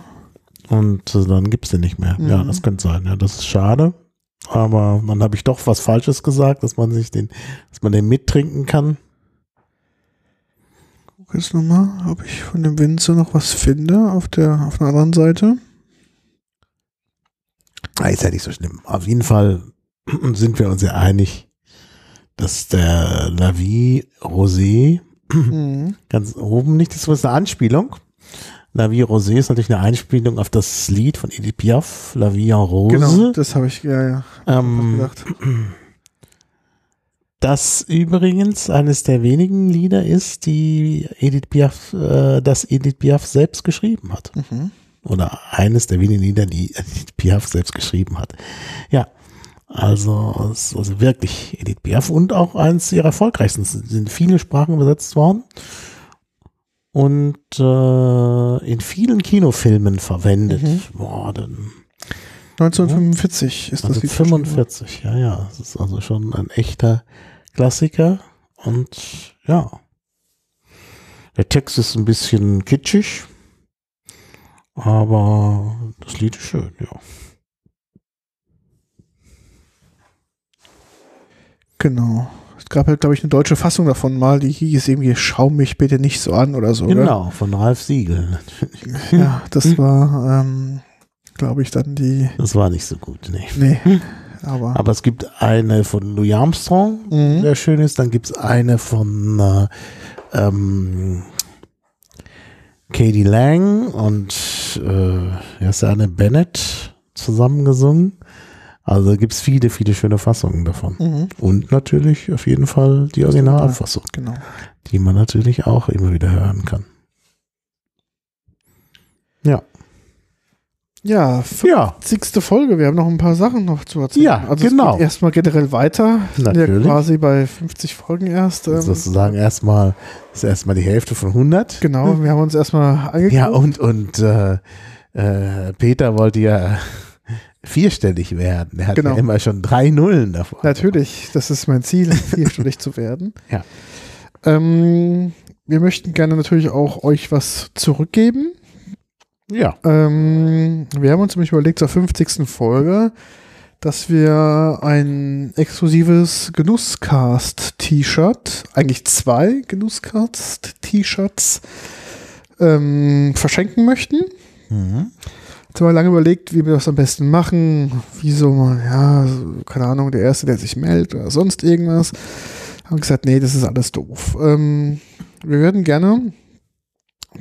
Speaker 2: und äh, dann gibt's den nicht mehr. Ja,
Speaker 1: Mhm.
Speaker 2: das könnte sein. Ja, das ist schade. Aber dann habe ich doch was Falsches gesagt, dass man sich den, dass man den mittrinken kann.
Speaker 1: Guck jetzt nochmal, ob ich von dem Winzer noch was finde auf der, auf der anderen Seite.
Speaker 2: Ah, ist ja nicht so schlimm. Auf jeden Fall sind wir uns ja einig, dass der Lavi Rosé
Speaker 1: Mhm.
Speaker 2: ganz oben nicht, das ist eine Anspielung. La Vie Rosé ist natürlich eine Einspielung auf das Lied von Edith Piaf, La Vie en Rose.
Speaker 1: Genau, das habe ich, ja, ja.
Speaker 2: ähm,
Speaker 1: gedacht.
Speaker 2: das übrigens eines der wenigen Lieder ist, die Edith Piaf, äh, das Edith Piaf selbst geschrieben hat.
Speaker 1: Mhm.
Speaker 2: Oder eines der wenigen Lieder, die Edith Piaf selbst geschrieben hat. Ja, also, es ist also wirklich Edith Piaf und auch eines ihrer erfolgreichsten. Es sind in viele Sprachen übersetzt worden und äh, in vielen Kinofilmen verwendet
Speaker 1: Mhm.
Speaker 2: worden.
Speaker 1: 1945 ist das Lied geschrieben worden.
Speaker 2: 45, ja, ja. Es ist also schon ein echter Klassiker. Und ja. Der Text ist ein bisschen kitschig. Aber das Lied ist schön, ja.
Speaker 1: Genau. Es gab halt, glaube ich, eine deutsche Fassung davon mal, die hieß irgendwie Schau mich bitte nicht so an oder so. Oder?
Speaker 2: Genau, von Ralf Siegel.
Speaker 1: Ja, das war, ähm, glaube ich, dann die.
Speaker 2: Das war nicht so gut, nee.
Speaker 1: Nee. Aber.
Speaker 2: Aber es gibt eine von Louis Armstrong,
Speaker 1: Mhm.
Speaker 2: der schön ist. Dann gibt es eine von äh, ähm, Katie Lang und äh, ja, ist ja Anne Bennett zusammengesungen. Also gibt es viele, viele schöne Fassungen davon.
Speaker 1: Mhm.
Speaker 2: Und natürlich auf jeden Fall die Originalfassung,
Speaker 1: Genau.
Speaker 2: die man natürlich auch immer wieder hören kann. Ja.
Speaker 1: Ja,
Speaker 2: Ja,
Speaker 1: 50. Folge. Wir haben noch ein paar Sachen noch zu erzählen.
Speaker 2: Ja,
Speaker 1: also
Speaker 2: genau.
Speaker 1: Erstmal generell weiter. Wir sind Ja
Speaker 2: Natürlich.
Speaker 1: quasi bei 50 Folgen erst. Ähm,
Speaker 2: sozusagen erstmal, ist erstmal die Hälfte von 100.
Speaker 1: genau, wir haben uns erstmal angeguckt.
Speaker 2: Ja, und, und äh, äh, Peter wollte ja vierstellig werden. Er hat
Speaker 1: Genau.
Speaker 2: ja immer schon drei Nullen davor.
Speaker 1: Natürlich, das ist mein Ziel, vierstellig zu werden.
Speaker 2: Ja.
Speaker 1: Ähm, wir möchten gerne natürlich auch euch was zurückgeben.
Speaker 2: Ja.
Speaker 1: Ähm, wir haben uns nämlich überlegt, zur 50. Folge, dass wir ein exklusives Genusscast-T-Shirt, eigentlich zwei Genusscast-T-Shirts, ähm, verschenken möchten.
Speaker 2: Mhm.
Speaker 1: Jetzt haben lange überlegt, wie wir das am besten machen. Wie so, ja, keine Ahnung, der Erste, der sich meldet oder sonst irgendwas. Haben gesagt, nee, das ist alles doof. Ähm, wir würden gerne,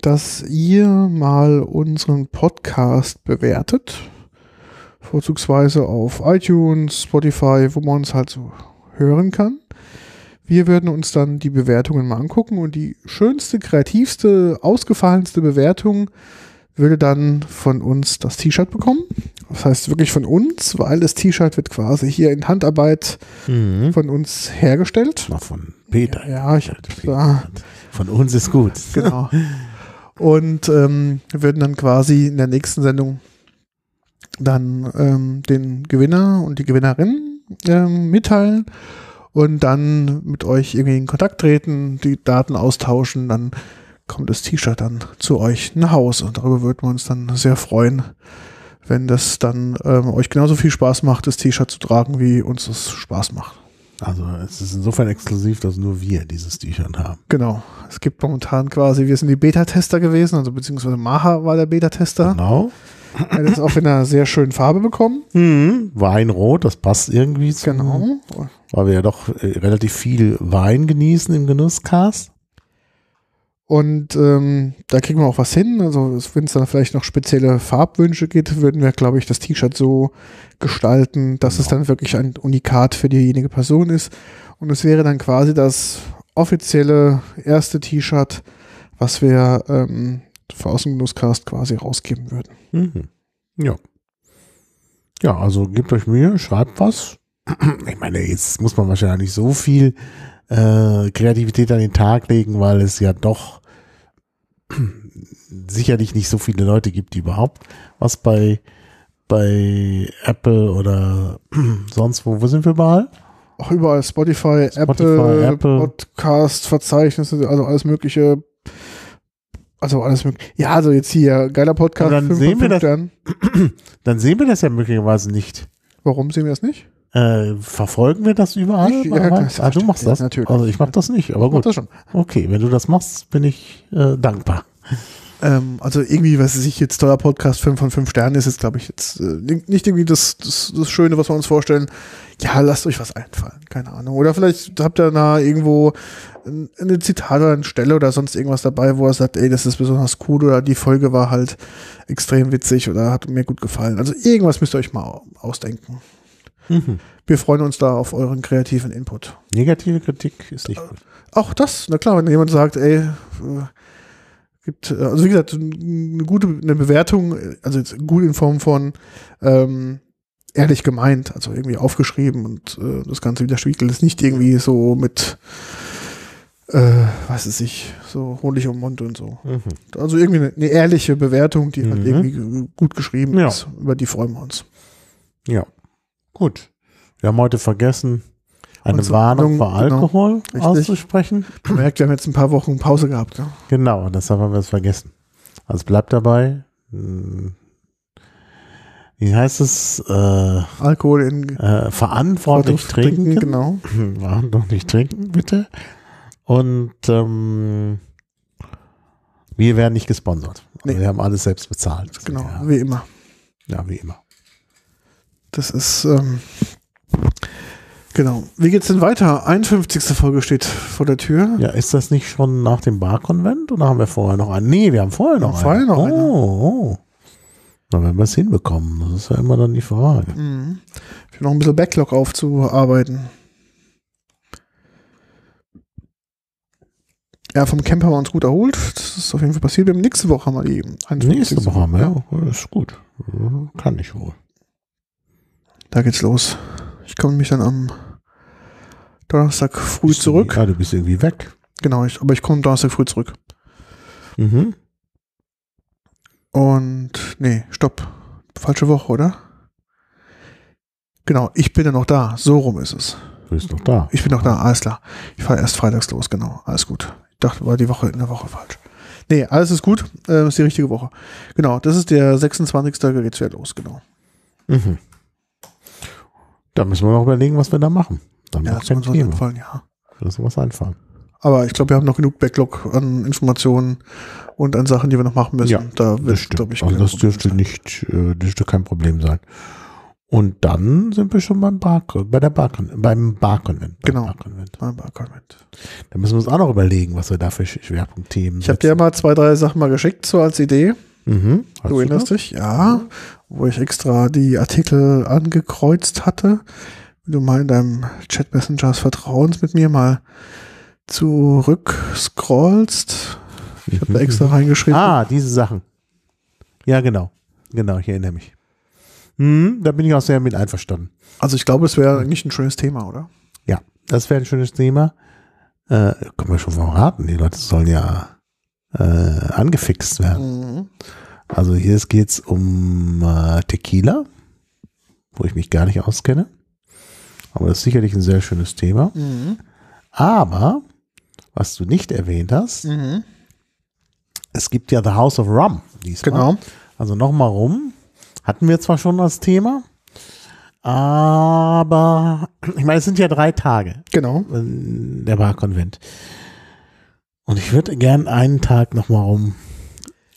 Speaker 1: dass ihr mal unseren Podcast bewertet. Vorzugsweise auf iTunes, Spotify, wo man uns halt so hören kann. Wir würden uns dann die Bewertungen mal angucken und die schönste, kreativste, ausgefallenste Bewertung würde dann von uns das T-Shirt bekommen. Das heißt wirklich von uns, weil das T-Shirt wird quasi hier in Handarbeit
Speaker 2: Mhm.
Speaker 1: von uns hergestellt.
Speaker 2: Noch von Peter.
Speaker 1: Ja, ich ja,
Speaker 2: Von uns ist gut.
Speaker 1: genau. Und ähm, wir würden dann quasi in der nächsten Sendung dann ähm, den Gewinner und die Gewinnerin ähm, mitteilen und dann mit euch irgendwie in Kontakt treten, die Daten austauschen, dann kommt das T-Shirt dann zu euch nach Hause und darüber würden wir uns dann sehr freuen, wenn das dann ähm, euch genauso viel Spaß macht, das T-Shirt zu tragen, wie uns das Spaß macht.
Speaker 2: Also es ist insofern exklusiv, dass nur wir dieses T-Shirt haben.
Speaker 1: Genau. Es gibt momentan quasi, wir sind die Beta-Tester gewesen, also beziehungsweise Maha war der Beta-Tester.
Speaker 2: Genau.
Speaker 1: Er hat es auch in einer sehr schönen Farbe bekommen.
Speaker 2: Mhm. Weinrot, das passt irgendwie zu,
Speaker 1: Genau.
Speaker 2: weil wir ja doch äh, relativ viel Wein genießen im Genusscast.
Speaker 1: Und ähm, da kriegen wir auch was hin. Also wenn es dann vielleicht noch spezielle Farbwünsche gibt, würden wir, glaube ich, das T-Shirt so gestalten, dass es
Speaker 2: Genau.
Speaker 1: dann wirklich ein Unikat für diejenige Person ist. Und es wäre dann quasi das offizielle erste T-Shirt, was wir ähm, für Außengenusscast quasi rausgeben würden.
Speaker 2: Mhm. Ja. Ja, also gebt euch Mühe, schreibt was. Ich meine, jetzt muss man wahrscheinlich nicht so viel äh, Kreativität an den Tag legen, weil es ja doch sicherlich nicht so viele Leute gibt, die überhaupt was bei, bei Apple oder sonst wo, wo sind wir überall?
Speaker 1: Auch überall Spotify,
Speaker 2: Spotify,
Speaker 1: Apple,
Speaker 2: Apple.
Speaker 1: Podcast, Verzeichnisse, also alles mögliche. Also alles mögliche. Ja, also jetzt hier, geiler Podcast.
Speaker 2: Aber dann sehen wir das-. Dann sehen wir das ja möglicherweise nicht.
Speaker 1: Warum sehen wir das nicht?
Speaker 2: Äh, verfolgen wir das überall?
Speaker 1: Ich- ja, klar,
Speaker 2: ah, du machst das?
Speaker 1: natürlich.
Speaker 2: Also ich mach das nicht, aber gut.
Speaker 1: das schon.
Speaker 2: Okay, wenn du das machst, bin ich äh, dankbar.
Speaker 1: Ähm, also irgendwie, was ich jetzt toller Podcast, 5 von 5 Sternen ist jetzt, glaube ich, jetzt äh, nicht irgendwie das, das, das Schöne, was wir uns vorstellen. Ja, lasst euch was einfallen. Keine Ahnung. Oder vielleicht habt ihr da irgendwo ein, eine Zitat oder eine Stelle oder sonst irgendwas dabei, wo er sagt, ey, das ist besonders cool oder die Folge war halt extrem witzig oder hat mir gut gefallen. Also irgendwas müsst ihr euch mal ausdenken.
Speaker 2: Mhm.
Speaker 1: Wir freuen uns da auf euren kreativen Input.
Speaker 2: Negative Kritik ist nicht gut.
Speaker 1: Auch das, na klar, wenn jemand sagt, ey, äh, gibt, äh, also wie gesagt, eine gute eine Bewertung, äh, also jetzt gut in Form von ähm, ehrlich gemeint, also irgendwie aufgeschrieben und äh, das Ganze widerspiegelt ist nicht irgendwie so mit, äh, was weiß ich, so Honig um Mund und so.
Speaker 2: Mhm.
Speaker 1: Also irgendwie eine, eine ehrliche Bewertung, die halt
Speaker 2: Mhm.
Speaker 1: irgendwie gut geschrieben
Speaker 2: Ja.
Speaker 1: ist, über die freuen wir uns.
Speaker 2: Ja, gut. Wir haben heute vergessen, eine
Speaker 1: Unsere
Speaker 2: Warnung
Speaker 1: Warnung,
Speaker 2: vor
Speaker 1: genau.
Speaker 2: Alkohol
Speaker 1: Richtig.
Speaker 2: auszusprechen.
Speaker 1: Man merkt, wir haben jetzt ein paar Wochen Pause gehabt. Ja?
Speaker 2: Genau, deshalb haben wir es vergessen. Also bleibt dabei. Hm, Wie heißt es? Äh,
Speaker 1: Alkohol in
Speaker 2: äh, verantwortlich trinken.
Speaker 1: Genau.
Speaker 2: Verantwortlich trinken, bitte. Und ähm, wir werden nicht gesponsert.
Speaker 1: Nee.
Speaker 2: Wir haben alles selbst bezahlt.
Speaker 1: Genau,
Speaker 2: Ja,
Speaker 1: wie immer.
Speaker 2: ja wie immer.
Speaker 1: Das ist, ähm, genau. Wie geht's denn weiter? 51. Folge steht vor der Tür.
Speaker 2: Ja, ist das nicht schon nach dem Barkonvent oder haben wir vorher noch einen? Nee, wir haben vorher noch
Speaker 1: haben vorher noch
Speaker 2: oh,
Speaker 1: eine.
Speaker 2: oh. Na, wenn wir es hinbekommen, das ist ja immer dann die Frage.
Speaker 1: Mhm. Ich habe noch ein bisschen Backlog aufzuarbeiten. Ja, vom Camp haben wir uns gut erholt. Das ist auf jeden Fall passiert. Wir haben nächste Woche haben wir die 51.
Speaker 2: Nächste Woche haben wir, ja. Das ist gut. Kann ich wohl.
Speaker 1: Da geht's los. Ich komme mich dann am Donnerstag früh
Speaker 2: Bist
Speaker 1: zurück.
Speaker 2: Ja, du bist irgendwie weg.
Speaker 1: Genau, ich, aber ich komme Donnerstag früh zurück.
Speaker 2: Mhm.
Speaker 1: Und nee, stopp. Falsche Woche, oder? Genau, ich bin ja noch da. So rum ist es.
Speaker 2: Du bist noch da.
Speaker 1: Ich bin noch da, alles klar. Ich fahre erst freitags los, genau. Alles gut. Ich dachte, war die Woche in der Woche falsch. Nee, alles ist gut. Äh, ist die richtige Woche. Genau, das ist der 26. Da geht's wieder los, genau.
Speaker 2: Mhm. Da müssen wir noch überlegen, was wir da machen. Dann
Speaker 1: Ja, das muss uns einfallen, ja.
Speaker 2: Da muss was einfallen.
Speaker 1: Aber ich glaube, wir haben noch genug Backlog an Informationen und an Sachen, die wir noch machen müssen.
Speaker 2: Ja,
Speaker 1: da
Speaker 2: Das
Speaker 1: wird, glaube ich,
Speaker 2: also das dürfte
Speaker 1: sein.
Speaker 2: nicht, äh, dürfte kein Problem sein. Und dann sind wir schon beim Bar, bei der Bar, beim Barkonvent. beim
Speaker 1: Genau.
Speaker 2: Barkonvent.
Speaker 1: Mein Barkonvent.
Speaker 2: Da müssen wir uns auch noch überlegen, was wir da für Sch- Schwerpunktthemen
Speaker 1: Ich habe dir ja mal zwei, drei Sachen mal geschickt, so als Idee.
Speaker 2: Mhm.
Speaker 1: Du erinnerst
Speaker 2: das?
Speaker 1: dich? Ja. Wo ich extra die Artikel angekreuzt hatte. Wenn du mal in deinem Chat Messenger des Vertrauens mit mir mal zurück scrollst. Ich habe da extra reingeschrieben.
Speaker 2: Ah, diese Sachen. Ja, genau. Genau, ich erinnere mich. Mhm, da bin ich auch sehr mit einverstanden.
Speaker 1: Also ich glaube, es wäre eigentlich ein schönes Thema, oder?
Speaker 2: Ja, das wäre ein schönes Thema. Äh, können wir schon verraten. Die Leute sollen ja äh, angefixt werden.
Speaker 1: Mhm.
Speaker 2: Also hier geht es um äh, Tequila, wo ich mich gar nicht auskenne. Aber das ist sicherlich ein sehr schönes Thema.
Speaker 1: Mhm.
Speaker 2: Aber, was du nicht erwähnt hast,
Speaker 1: Mhm.
Speaker 2: es gibt ja The House of Rum diesmal.
Speaker 1: Genau.
Speaker 2: Also nochmal rum. Hatten wir zwar schon das Thema, aber ich meine, es sind ja drei Tage,
Speaker 1: Genau.
Speaker 2: der Barkonvent. Und ich würde gern einen Tag nochmal rum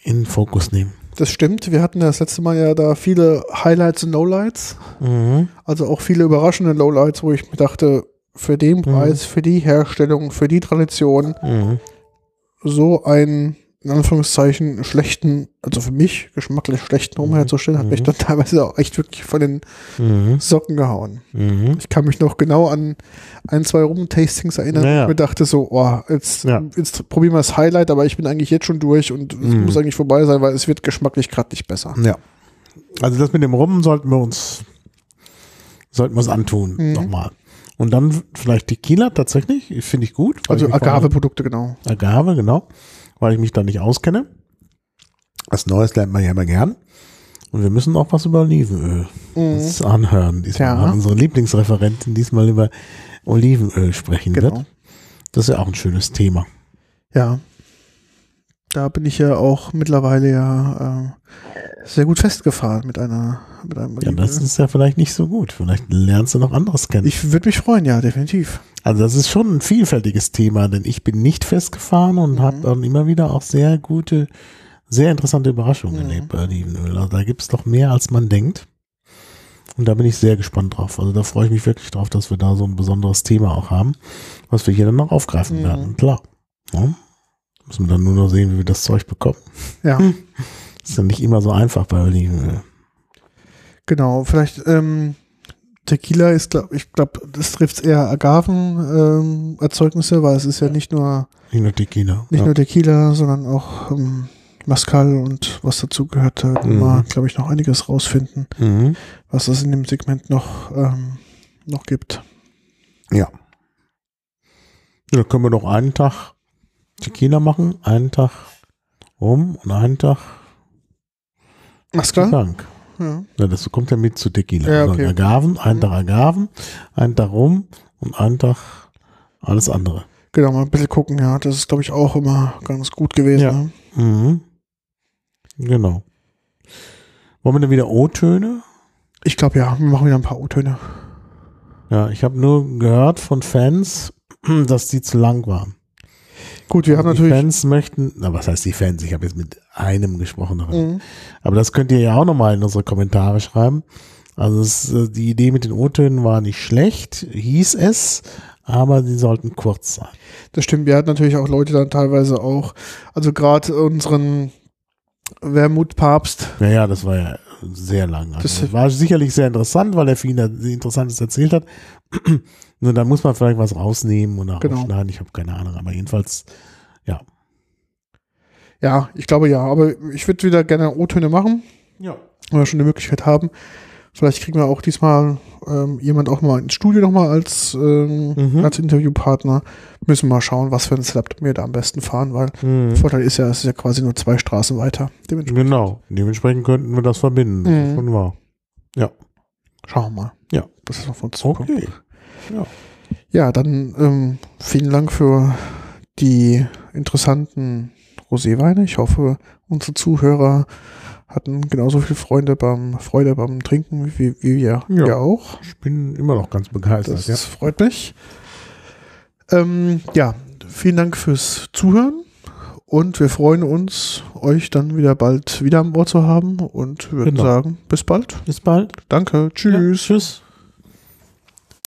Speaker 2: in den Fokus nehmen.
Speaker 1: Das stimmt. Wir hatten das letzte Mal ja da viele Highlights und Lowlights.
Speaker 2: Mhm.
Speaker 1: Also auch viele überraschende Lowlights, wo ich mir dachte, für den Preis, für die Herstellung, für die Tradition,
Speaker 2: Mhm.
Speaker 1: so einen, in Anführungszeichen, schlechten, also für mich geschmacklich schlechten Rum herzustellen, hat mich dann teilweise auch echt wirklich von den
Speaker 2: Mhm.
Speaker 1: Socken gehauen.
Speaker 2: Mhm.
Speaker 1: Ich kann mich noch genau an ein, zwei Rum-Tastings erinnern,
Speaker 2: Ja,
Speaker 1: wo
Speaker 2: ja.
Speaker 1: ich mir dachte so, oh, jetzt,
Speaker 2: Ja.
Speaker 1: jetzt probieren wir das Highlight, aber ich bin eigentlich jetzt schon durch und es
Speaker 2: Mhm.
Speaker 1: muss eigentlich vorbei sein, weil es wird geschmacklich gerade nicht besser.
Speaker 2: Ja. Also das mit dem Rum sollten wir uns sollten wir uns antun
Speaker 1: Mhm.
Speaker 2: nochmal. Und dann vielleicht Tequila tatsächlich, finde ich gut.
Speaker 1: Also Agave-Produkte, genau.
Speaker 2: Agave, genau, weil ich mich da nicht auskenne. Was Neues lernt man ja immer gern. Und wir müssen auch was über Olivenöl uns anhören. Diesmal
Speaker 1: Mhm. Ja.
Speaker 2: unsere Lieblingsreferentin diesmal über Olivenöl sprechen
Speaker 1: Genau.
Speaker 2: wird. Das ist ja auch ein schönes Thema.
Speaker 1: Ja. Da bin ich ja auch mittlerweile ja äh, sehr gut festgefahren mit einer mit einem
Speaker 2: Ja, das ist ja vielleicht nicht so gut. Vielleicht lernst du noch anderes kennen.
Speaker 1: Ich würde mich freuen, ja, definitiv.
Speaker 2: Also das ist schon ein vielfältiges Thema, denn ich bin nicht festgefahren und habe dann immer wieder auch sehr gute, sehr interessante Überraschungen erlebt bei Olivenöl. Also da gibt es doch mehr, als man denkt. Und da bin ich sehr gespannt drauf. Also da freue ich mich wirklich drauf, dass wir da so ein besonderes Thema auch haben, was wir hier dann noch aufgreifen
Speaker 1: Mhm.
Speaker 2: werden. Klar. Ja. Müssen wir dann nur noch sehen, wie wir das Zeug bekommen.
Speaker 1: Ja,
Speaker 2: Ist ja nicht immer so einfach bei Olivenöl.
Speaker 1: genau. Vielleicht ähm, Tequila ist, glaub, ich glaube, das trifft eher Agaven-Erzeugnisse, weil es ist ja nicht nur
Speaker 2: Nicht nur Tequila.
Speaker 1: nicht
Speaker 2: ja.
Speaker 1: nur Tequila, sondern auch ähm, Mascal und was dazu gehört. Da
Speaker 2: Mhm.
Speaker 1: mal, glaube ich, noch einiges rausfinden,
Speaker 2: Mhm.
Speaker 1: was es in dem Segment noch, ähm, noch gibt.
Speaker 2: Ja. Dann können wir doch einen Tag Tequila machen, einen Tag rum und einen Tag
Speaker 1: Mascal?
Speaker 2: Tank.
Speaker 1: Ja.
Speaker 2: Ja, das kommt ja mit zu Tequila.
Speaker 1: Ja,
Speaker 2: Also
Speaker 1: okay.
Speaker 2: Agaven, einen
Speaker 1: Mhm.
Speaker 2: Tag Agaven, einen Tag rum und einen Tag alles andere.
Speaker 1: Genau, mal ein bisschen gucken, ja. Das ist, glaube ich, auch immer ganz gut gewesen.
Speaker 2: Ja.
Speaker 1: Ne?
Speaker 2: Mhm. Genau. Wollen wir dann wieder O-Töne?
Speaker 1: Ich glaube, ja, wir machen wieder ein paar O-Töne.
Speaker 2: Ja, ich habe nur gehört von Fans, dass die zu lang waren.
Speaker 1: Gut, wir haben
Speaker 2: die
Speaker 1: natürlich.
Speaker 2: Fans möchten, na was heißt die Fans? Ich habe jetzt mit einem gesprochen.
Speaker 1: Mhm.
Speaker 2: Aber das könnt ihr ja auch nochmal in unsere Kommentare schreiben. Also es, äh, die Idee mit den O-Tönen war nicht schlecht, hieß es, aber die sollten kurz sein.
Speaker 1: Das stimmt, wir hatten natürlich auch Leute dann teilweise auch, also gerade unseren Wermut-Papst,
Speaker 2: Naja, das war ja sehr lang. Also
Speaker 1: Das-
Speaker 2: das war sicherlich sehr interessant, weil er viel Interessantes erzählt hat. Nur da muss man vielleicht was rausnehmen und
Speaker 1: Genau.
Speaker 2: rausschneiden. Ich habe keine Ahnung, aber jedenfalls, ja.
Speaker 1: ja, ich glaube ja, aber ich würde wieder gerne O-Töne machen,
Speaker 2: Ja.
Speaker 1: wenn wir schon die Möglichkeit haben. Vielleicht kriegen wir auch diesmal ähm, jemand auch mal ins Studio nochmal als, ähm,
Speaker 2: Mhm.
Speaker 1: als Interviewpartner. Müssen wir mal schauen, was für ein Setup wir da am besten fahren, weil
Speaker 2: Mhm.
Speaker 1: der Vorteil ist ja, es ist ja quasi nur zwei Straßen weiter. Dementsprechend
Speaker 2: Genau. Dementsprechend könnten wir das verbinden. Das
Speaker 1: Mhm.
Speaker 2: schon wahr.
Speaker 1: schauen wir mal.
Speaker 2: Ja.
Speaker 1: Das ist noch von Zukunft.
Speaker 2: Okay.
Speaker 1: Ja, dann ähm, vielen Dank für die interessanten Roséweine. Ich hoffe, unsere Zuhörer hatten genauso viel Freude beim, Freude beim Trinken wie, wie wir,
Speaker 2: Ja.
Speaker 1: auch.
Speaker 2: Ich bin immer noch ganz begeistert.
Speaker 1: Das
Speaker 2: ja.
Speaker 1: freut mich. Ähm, ja, vielen Dank fürs Zuhören und wir freuen uns, euch dann wieder bald wieder am Ohr zu haben und würden
Speaker 2: Genau.
Speaker 1: sagen, bis bald.
Speaker 2: Bis bald.
Speaker 1: Danke, tschüss.
Speaker 2: Ja, tschüss.